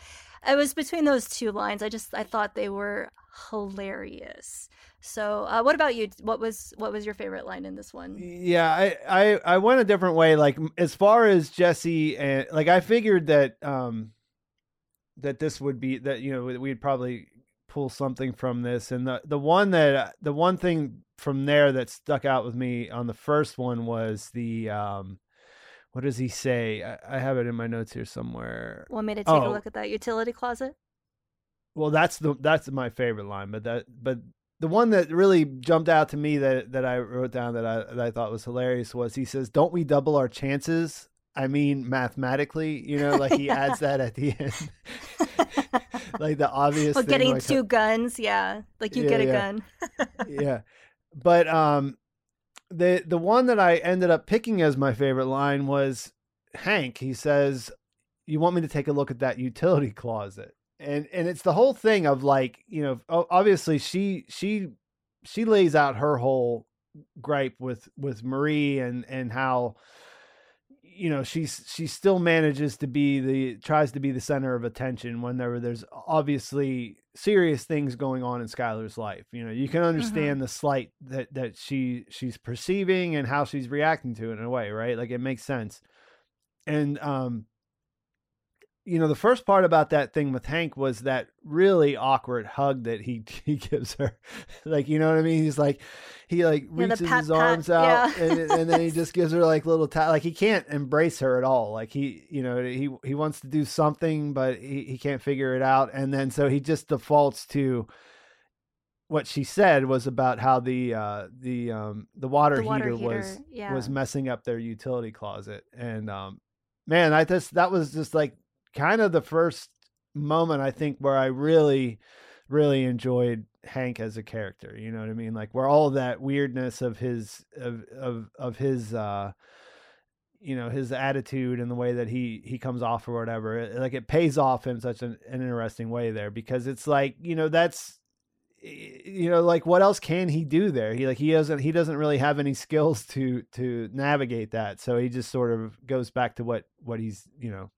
it was between those two lines. I just I thought they were hilarious. So uh, what about you? What was what was your favorite line in this one? Yeah, I I I went a different way. Like as far as Jesse and like I figured that um that this would be that you know we'd probably pull something from this and the the one that the one thing from there that stuck out with me on the first one was the um what does he say? I, I, have it in my notes here somewhere. Want me to take oh. a look at that utility closet? Well, that's the that's my favorite line, but that but the one that really jumped out to me that that I wrote down that I that I thought was hilarious was he says, "Don't we double our chances?" I mean, mathematically, you know, like he yeah. adds that at the end, [LAUGHS] like the obvious. Well, thing, getting like, two guns, yeah, like you yeah, get a yeah. gun. [LAUGHS] yeah, but um, the the one that I ended up picking as my favorite line was Hank. He says, "You want me to take a look at that utility [LAUGHS] closet?" And and it's the whole thing of like you know obviously she she she lays out her whole gripe with with Marie and and how you know she's she still manages to be the tries to be the center of attention whenever there's obviously serious things going on in Skyler's life. You know, you can mm-hmm. understand mm-hmm. the slight that that she she's perceiving and how she's reacting to it in a way, right? Like it makes sense. And um you know, the first part about that thing with Hank was that really awkward hug that he [LAUGHS] he gives her. like, you know what I mean? He's like, he like Yeah, reaches pat, his arms pat, out, yeah. and, and then he [LAUGHS] just gives her like little ta- like he can't embrace her at all. Like he, you know, he he wants to do something, but he he can't figure it out, and then so he just defaults to what she said was about how the uh the um the water, The water heater, heater, was yeah. was messing up their utility closet and um man i just that was just like kind of the first moment i think where i really really enjoyed hank as a character you know what i mean? Like where all that weirdness of his of of of his uh you know his attitude and the way that he he comes off or whatever like it pays off in such an, an interesting way there because it's like you know that's you know like what else can he do there? He like he doesn't he doesn't really have any [LAUGHS] skills to to navigate that so he just sort of goes back to what what he's you know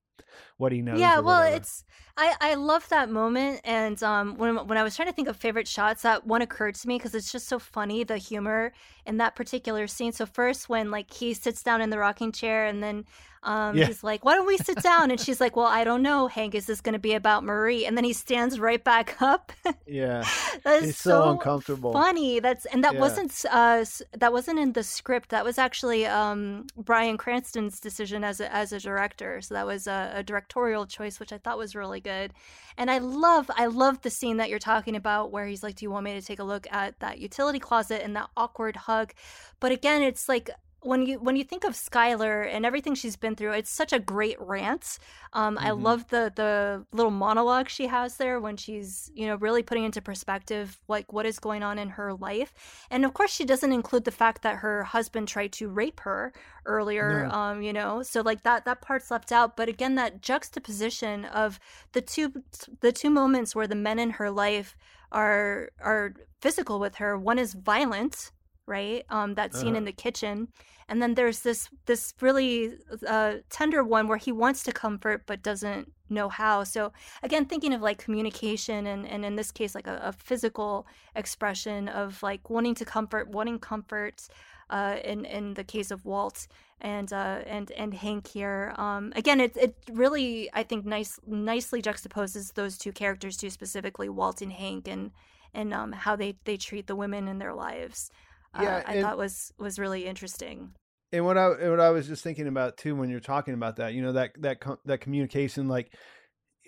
what he knows yeah well whatever. it's i i love that moment and um when when i was trying to think of favorite shots that one occurred to me because it's just so funny the humor in that particular scene so first when like he sits down in the rocking chair and then um Yeah. he's like why don't we sit down? And she's like well i don't know hank is this going to be about marie. And then he stands right back [LAUGHS] up. Yeah. That is It's so uncomfortable. funny. That's and that Yeah. wasn't uh that wasn't in the script. That was actually um Bryan Cranston's decision as a as a director. So that was a, a directorial choice which i thought was really good. And i love i love the scene that you're talking about where he's like do you want me to take a look at that utility closet and that awkward hug? But again it's like when you when you think of Skyler and everything she's been through, it's such a great rant. Um, I Mhm. love the the little monologue she has there when she's you know really putting into perspective like what is going on in her life, and of course she doesn't include the fact that her husband tried to rape her earlier. No. Um, you know, so like that that part's left out. But again, that juxtaposition of the two the two moments where the men in her life are are physical with her. One is violent, right? Um, that scene Uh-huh. in the kitchen, and then there's this this really uh, tender one where he wants to comfort but doesn't know how. So again, thinking of like communication and and in this case like a, a physical expression of like wanting to comfort, wanting comfort. Uh, in in the case of Walt and uh, and and Hank here, um, again, it it really I think nice nicely juxtaposes those two characters too, specifically Walt and Hank, and and um, how they they treat the women in their lives. Uh, Yeah, I and- thought was was really interesting. and what I and what I was just thinking about too when you're talking about that, you know that that that communication, like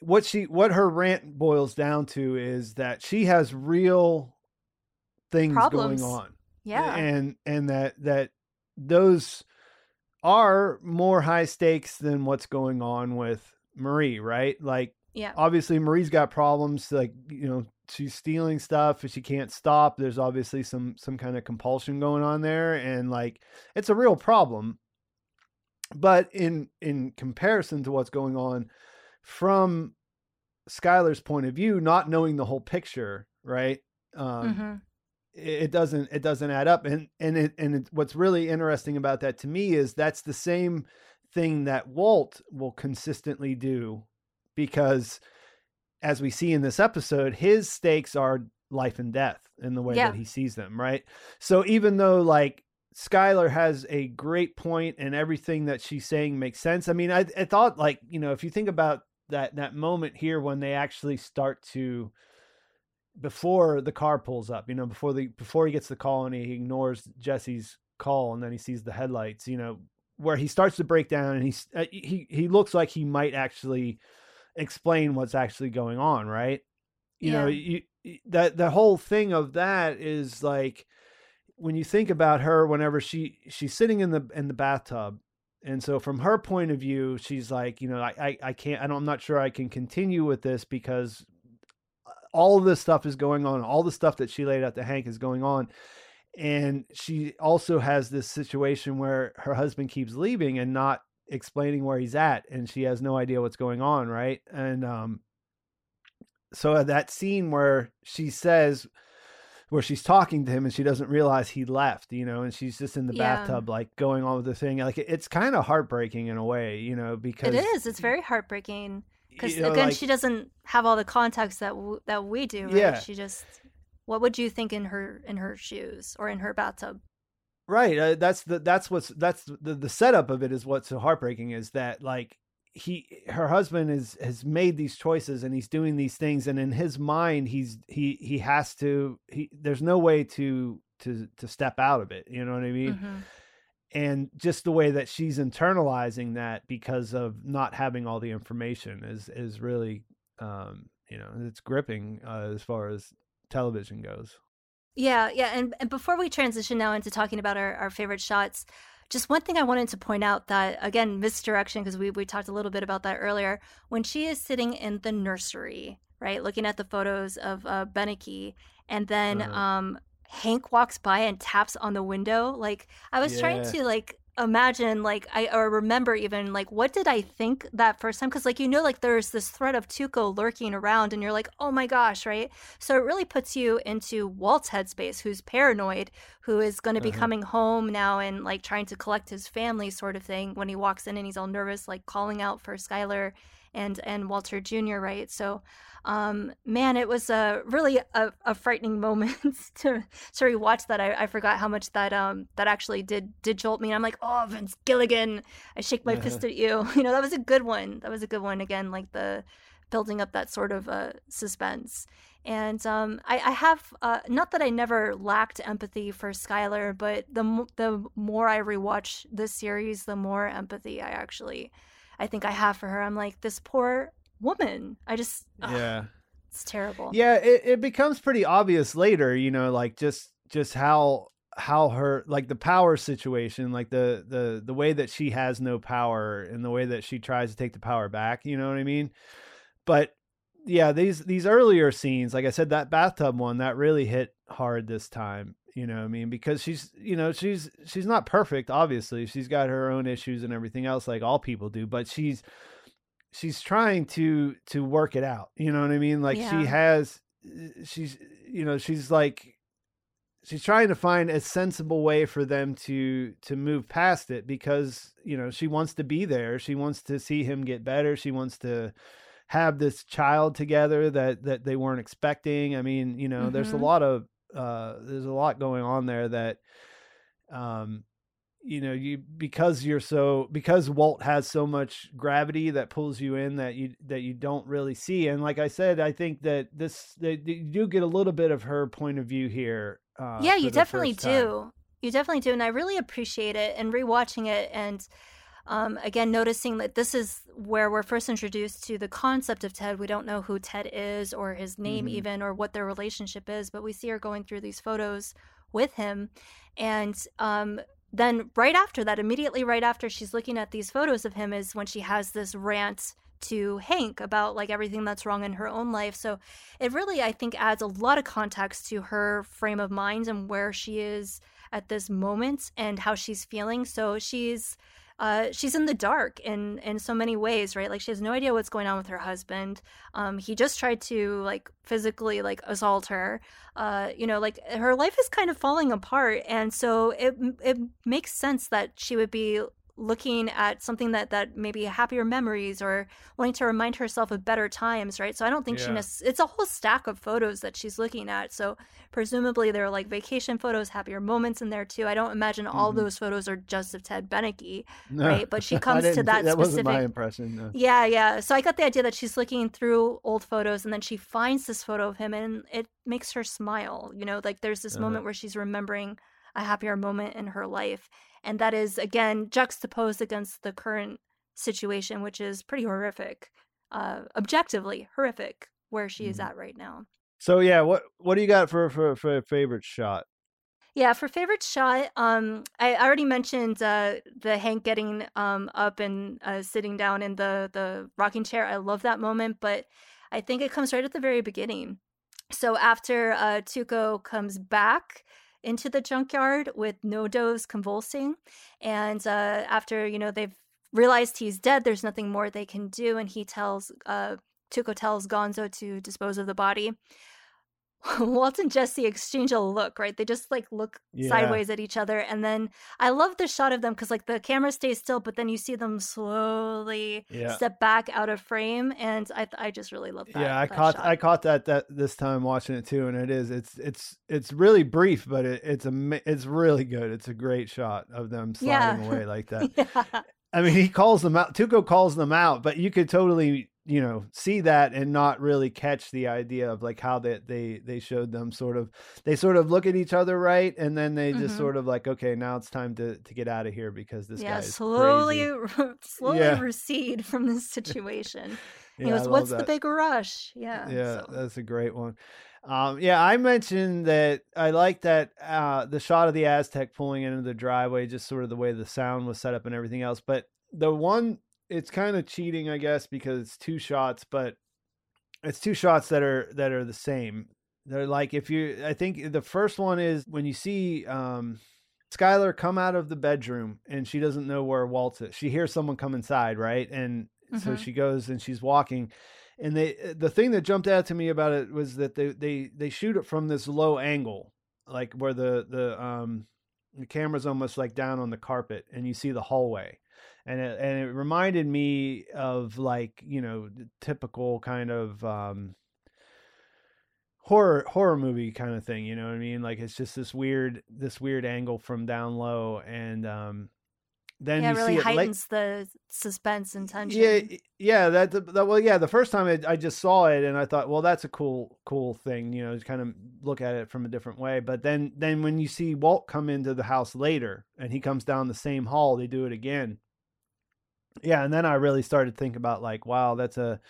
what she what her rant boils down to is that she has real things Problems. going on, Yeah, and and that that those are more high stakes than what's going on with Marie, right? Like yeah, obviously Marie's got problems like you know she's stealing stuff and she can't stop there's obviously some some kind of compulsion going on there and like it's a real problem. But in in comparison to what's going on from Skyler's point of view not knowing the whole picture right um hmm it it doesn't it doesn't add up and and it and it, what's really interesting about that to me is that's the same thing that Walt will consistently do because as we see in this episode his stakes are life and death in the way Yeah. that he sees them right so even though like Skyler has a great point and everything that she's saying makes sense i mean i, I thought like you know if you think about that that moment here when they actually start to before the car pulls up, you know, before the before he gets the call and he ignores Jesse's call and then he sees the headlights, you know, where he starts to break down and he's uh, he he looks like he might actually explain what's actually going on, right? You know, Yeah. you you- that the whole thing of that is like when you think about her whenever she she's sitting in the in the bathtub and so from her point of view she's like you know i i, I can't I don't, i'm not sure i can continue with this because uh, all of this stuff is going on all the stuff that she laid out to hank is going on and she also has this situation where her husband keeps leaving and not explaining where he's at and she has no idea what's going on right and um so that scene where she says where she's talking to him and she doesn't realize he left, you know, and she's just in the Yeah. bathtub, like going on with the thing. Like it's kind of heartbreaking in a way, you know, because it is. It's very heartbreaking because you know, again, like- she doesn't have all the context that w- that we do. Right? Yeah. she just. What would you think in her in her shoes or in her bathtub? Right. Uh, that's the that's what's that's the the setup of it is what's so heartbreaking is that like he her husband is has made these choices and he's doing these things and in his mind he's he he has to he there's no way to to to step out of it you know what i mean Mhm. and just the way that she's internalizing that because of not having all the information is is really um you know it's gripping uh, as far as television goes Yeah, yeah, and, and before we transition now into talking about our, our favorite shots, just one thing I wanted to point out that again misdirection because we we talked a little bit about that earlier. When she is sitting in the nursery, right, looking at the photos of uh, Beneke, and then Uh-huh. um, Hank walks by and taps on the window. Like I was trying to like imagine like I or remember even like what did I think that first time? Because like you know like there's this threat of Tuco lurking around and you're like oh my gosh right? So it really puts you into Walt's headspace who's paranoid who is going to be Uh-huh. coming home now and like trying to collect his family sort of thing when he walks in and he's all nervous like calling out for Skyler and and Walter Jr. right? So um man it was a really a, a frightening [LAUGHS] moment to to rewatch that. I, I forgot how much that um that actually did did jolt me. And I'm like oh Vince Gilligan I shake my fist [LAUGHS] at you. [LAUGHS] You know that was a good one. That was a good one. Again like the building up that sort of uh suspense. And um I, I have uh not that I never lacked empathy for Skyler but the the more I rewatch this series the more empathy I actually I think I have for her I'm like this poor woman. I just ugh, yeah. it's terrible. Yeah, it, it becomes pretty obvious later, you know, like just just how how her like the power situation, like the the the way that she has no power and the way that she tries to take the power back, you know what I mean? But yeah, these these earlier scenes, like I said that bathtub one, that really hit hard this time, you know what I mean? Because she's, you know, she's she's not perfect obviously. She's got her own issues and everything else like all people do, but she's she's trying to to work it out you know what i mean like Yeah. she has eh, she's you know she's like she's trying to find a sensible way for them to to move past it because you know she wants to be there she wants to see him get better she wants to have this child together that that they weren't expecting. I mean you know there's a Mhm. lot of uh there's a lot going on there that um you know you because you're so because Walt has so much gravity that pulls you in that you that you don't really see. And like I said I think that this that you do get a little bit of her point of view here uh yeah you definitely do. You definitely do and i really appreciate it and rewatching it and um, again noticing that this is where we're first introduced to the concept of ted. We don't know who ted is or his name Mhm. even or what their relationship is but we see her going through these photos with him. And um, then right after that immediately right after she's looking at these photos of him is when she has this rant to hank about like everything that's wrong in her own life. So it really i think adds a lot of context to her frame of mind and where she is at this moment and how she's feeling. So she's uh, she's in the dark in in so many ways right? Like she has no idea what's going on with her husband. Um he just tried to like physically like assault her. Uh you know like her life is kind of falling apart and so it it makes sense that she would be looking at something that that maybe happier memories or wanting to remind herself of better times right so i don't think she Yeah. nec- it's a whole stack of photos that she's looking at so presumably there are like vacation photos happier moments in there too i don't imagine all Mhm. those photos are just of ted beneke No, right? But she [LAUGHS] comes to that that wasn't my impression no. yeah, yeah. So I got the idea that she's looking through old photos and then she finds this photo of him and it makes her smile. You know, like there's this Uh-huh. moment where she's remembering a happier moment in her life. And that is, again, juxtaposed against the current situation, which is pretty horrific, uh, objectively horrific, where she is Mhm. at right now. so yeah what what do you got for for for a favorite shot Yeah, for favorite shot, um, I I already mentioned uh, the Hank getting um up and uh, sitting down in the the rocking chair. I love that moment, but I think it comes right at the very beginning. So after uh, Tuco comes back into the junkyard with no Nodo's convulsing, and uh, after you know they've realized he's dead, there's nothing more they can do, and he tells uh, Tuco tells Gonzo to dispose of the body. [LAUGHS] Walt and Jesse exchange a look, right? They just like look Yeah. sideways at each other, and then I love the shot of them because like the camera stays still, but then you see them slowly Yeah. step back out of frame, and I I just really love that. yeah i that caught shot. i caught that that this time watching it too and it is it's it's it's really brief but it, it's a it's really good it's a great shot of them sliding Yeah. away like [LAUGHS] that. I mean, he calls them out. Tuco calls them out, but you could totally, you know, see that and not really catch the idea of like how they they they showed them sort of they sort of look at each other right, and then they just Mhm. sort of like, okay, now it's time to to get out of here because this yeah, guy slowly, [LAUGHS] slowly Yeah. recede from this [LAUGHS] situation. he Yeah, I goes, "What's the big rush?" Yeah, Yeah, so- that's a great one. Um, yeah, I mentioned that I like that uh, the shot of the Aztek pulling into the driveway, just sort of the way the sound was set up and everything else. But the one, it's kind of cheating, I guess, because it's two shots, but it's two shots that are that are the same. They're like if you, I think the first one is when you see um, Skyler come out of the bedroom and she doesn't know where Walt's is. She hears someone come inside, right? And so Mhm. she goes and she's walking and they the thing that jumped out to me about it was that they they they shoot it from this low angle like where the the um the camera's almost like down on the carpet and you see the hallway and it, and it reminded me of like you know the typical kind of um horror horror movie kind of thing you know what i mean like it's just this weird this weird angle from down low and um then yeah, you it really it heightens the suspense and tension. yeah, yeah. That, that well, yeah. The first time I, I just saw it and I thought, well, that's a cool, cool thing. You know, to kind of look at it from a different way. But then, then when you see Walt come into the house later and he comes down the same hall, they do it again. Yeah, and then I really started to think about like, wow, that's a,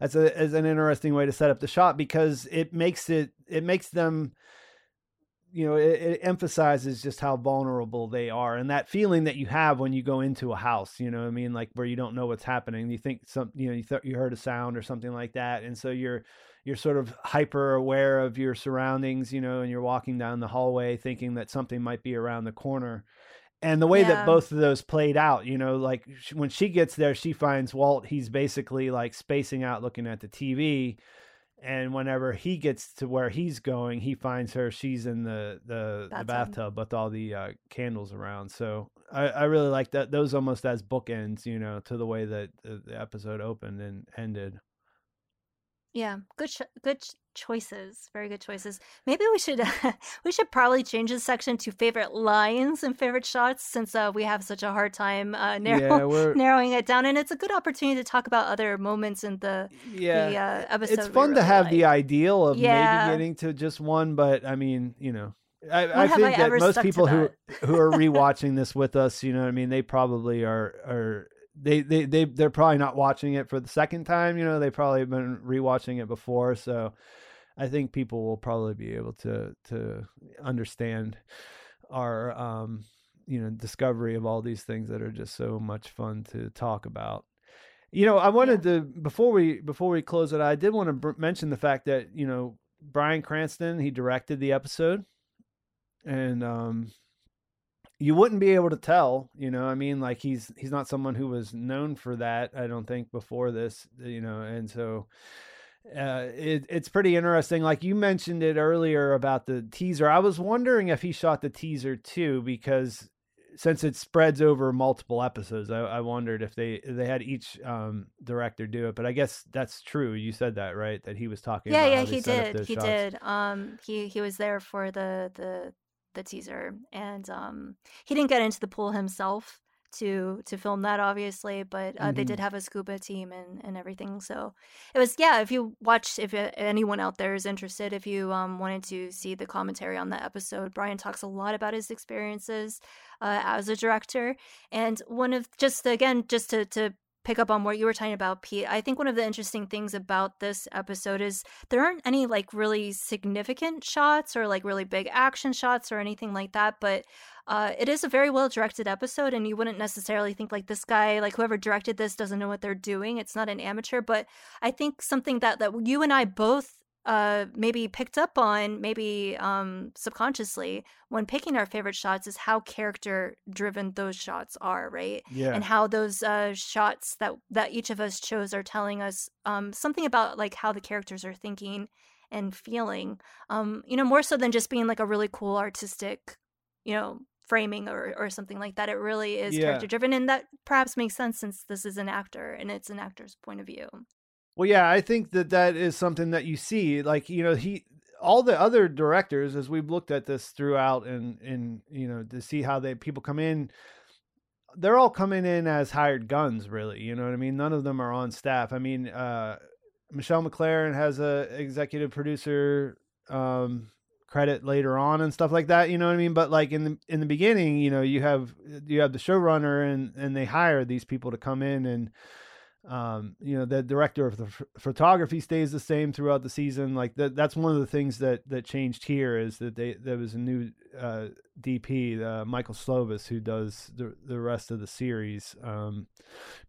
that's a, is an interesting way to set up the shot because it makes it, it makes them you know it, it emphasizes just how vulnerable they are and that feeling that you have when you go into a house you know i mean like where you don't know what's happening you think some you know you you heard a sound or something like that and so you're you're sort of hyper aware of your surroundings you know and you're walking down the hallway thinking that something might be around the corner and the way Yeah. that both of those played out you know like sh- when she gets there she finds walt he's basically like spacing out looking at the tv and whenever he gets to where he's going he finds her she's in the the the Bathtub. bathtub with all the uh, candles around so I, I really like that those almost as bookends you know to the way that the, the episode opened and ended Yeah, good ch- good ch- choices. Very good choices. Maybe we should [LAUGHS] we should probably change this section to favorite lines and favorite shots since uh, we have such a hard time uh, [LAUGHS] narrow- yeah narrowing it down, and it's a good opportunity to talk about other moments in the yeah the uh, episode. it's fun to really have the ideal of Yeah. maybe getting to just one but i mean you know I, I think I that most to people who who are [LAUGHS] rewatching this with us, you know what I mean, they probably are are they they they they're probably not watching it for the second time, you know, they probably have been rewatching it before, so I think people will probably be able to to understand our um you know discovery of all these things that are just so much fun to talk about. You know, I wanted to before we before we close it, I did want to br- mention the fact that you know Bryan Cranston he directed the episode, and um, you wouldn't be able to tell. You know, I mean, like he's he's not someone who was known for that. I don't think before this. You know, and so uh, it, it's pretty interesting. Like you mentioned it earlier about the teaser. I was wondering if he shot the teaser too, because since it spreads over multiple episodes, I, I wondered if they they had each um, director do it. But I guess that's true. You said that right? That he was talking. Yeah, about yeah, he did. He shots. did. Um, he he was there for the the the teaser, and um, he didn't get into the pool himself to to film that, obviously, but uh, they Mhm. did have a scuba team and and everything. So it was yeah. If you watch, if uh, anyone out there is interested, if you um wanted to see the commentary on the episode, Bryan talks a lot about his experiences uh, as a director, and one of just again just to to pick up on what you were talking about, Pete. I think one of the interesting things about this episode is there aren't any like really significant shots or like really big action shots or anything like that, but uh, it is a very well directed episode, and you wouldn't necessarily think like this guy, like whoever directed this, doesn't know what they're doing. It's not an amateur, but I think something that that you and I both uh maybe picked up on maybe um subconsciously when picking our favorite shots is how character driven those shots are right Yeah. and how those uh, shots that that each of us chose are telling us um, something about like how the characters are thinking and feeling. Um, you know, more so than just being like a really cool artistic, you know, framing or or something like that. It really is Yeah. character driven, and that perhaps makes sense since this is an actor and it's an actor's point of view. Well, yeah, I think that that is something that you see. Like, you know, he, all the other directors, as we've looked at this throughout, and and you know, to see how they people come in. they're all coming in as hired guns, really. You know what I mean? None of them are on staff. I mean, uh, Michelle MacLaren has a executive producer um, credit later on and stuff like that. You know what I mean? But like in the in the beginning, you know, you have you have the showrunner and and they hire these people to come in and um, you know the director of the f- photography stays the same throughout the season. Like that that's one of the things that that changed here is that they there was a new uh, dp uh, michael slovis who does the the rest of the series. Um,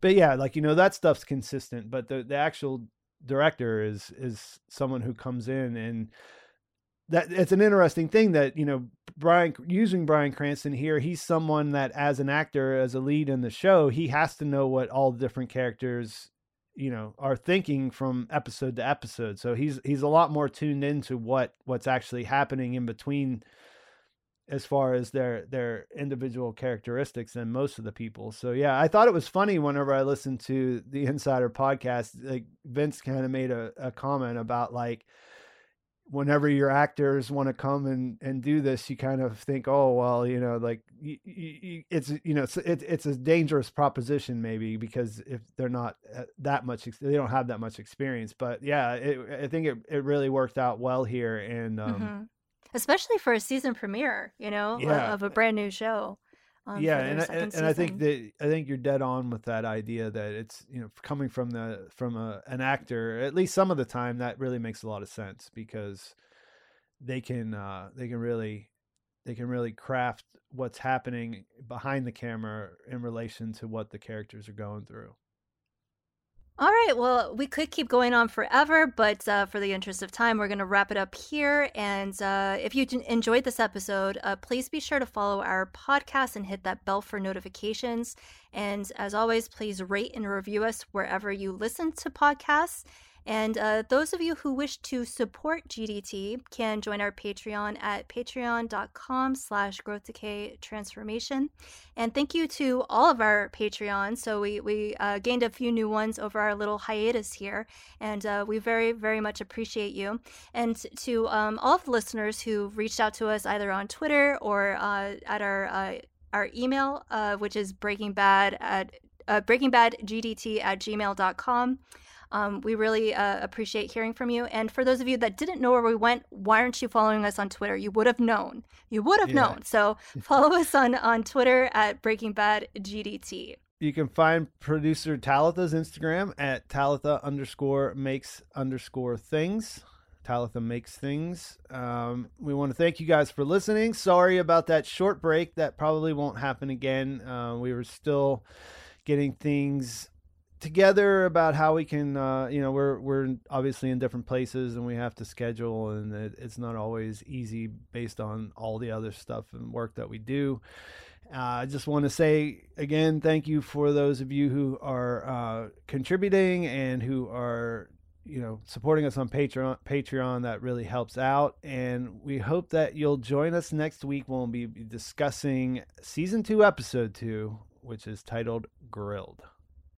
but yeah like you know that stuff's consistent but the the actual director is is someone who comes in and that it's an interesting thing that you know Bryan using Bryan Cranston here. He's someone that, as an actor, as a lead in the show, he has to know what all the different characters, you know, are thinking from episode to episode. So he's he's a lot more tuned into what what's actually happening in between, as far as their their individual characteristics than most of the people. So yeah, I thought it was funny whenever I listened to the Insider podcast. Like Vince kind of made a, a comment about like whenever your actors want to come and and do this you kind of think oh well you know like it's you know it's, it, it's a dangerous proposition maybe because if they're not uh, that much they don't have that much experience but yeah it, i think it, it really worked out well here and um, mm-hmm. especially for a season premiere you know yeah. of a brand new show um, yeah, and I, and, I think that I think you're dead on with that idea that it's you know coming from the from a, an actor at least some of the time that really makes a lot of sense because they can uh, they can really they can really craft what's happening behind the camera in relation to what the characters are going through. All right. Well, we could keep going on forever, but uh, for the interest of time, we're going to wrap it up here. And uh, if you enjoyed this episode, uh, please be sure to follow our podcast and hit that bell for notifications. And as always, please rate and review us wherever you listen to podcasts. And uh, those of you who wish to support GDT can join our Patreon at patreon.com slash growth decay transformation. And thank you to all of our Patreons. So we, we uh, gained a few new ones over our little hiatus here. And uh, we very, very much appreciate you. And to um, all of the listeners who reached out to us either on Twitter or uh, at our, uh, our email, uh, which is breakingbad at breakingbadgdt at gmail.com. Um, we really uh, appreciate hearing from you. And for those of you that didn't know where we went, why aren't you following us on Twitter? You would have known. You would have yeah. known. So [LAUGHS] follow us on, on Twitter at Breaking Bad GDT. You can find producer Talitha's Instagram at Talitha underscore makes underscore things. Talitha makes things. Um, we want to thank you guys for listening. Sorry about that short break. That probably won't happen again. Uh, we were still getting things together about how we can uh, you know we're we're obviously in different places and we have to schedule and it, it's not always easy based on all the other stuff and work that we do. Uh, I just want to say again thank you for those of you who are uh, contributing and who are you know supporting us on Patreon Patreon. That really helps out. And we hope that you'll join us next week when we'll be discussing season 2 episode 2 which is titled Grilled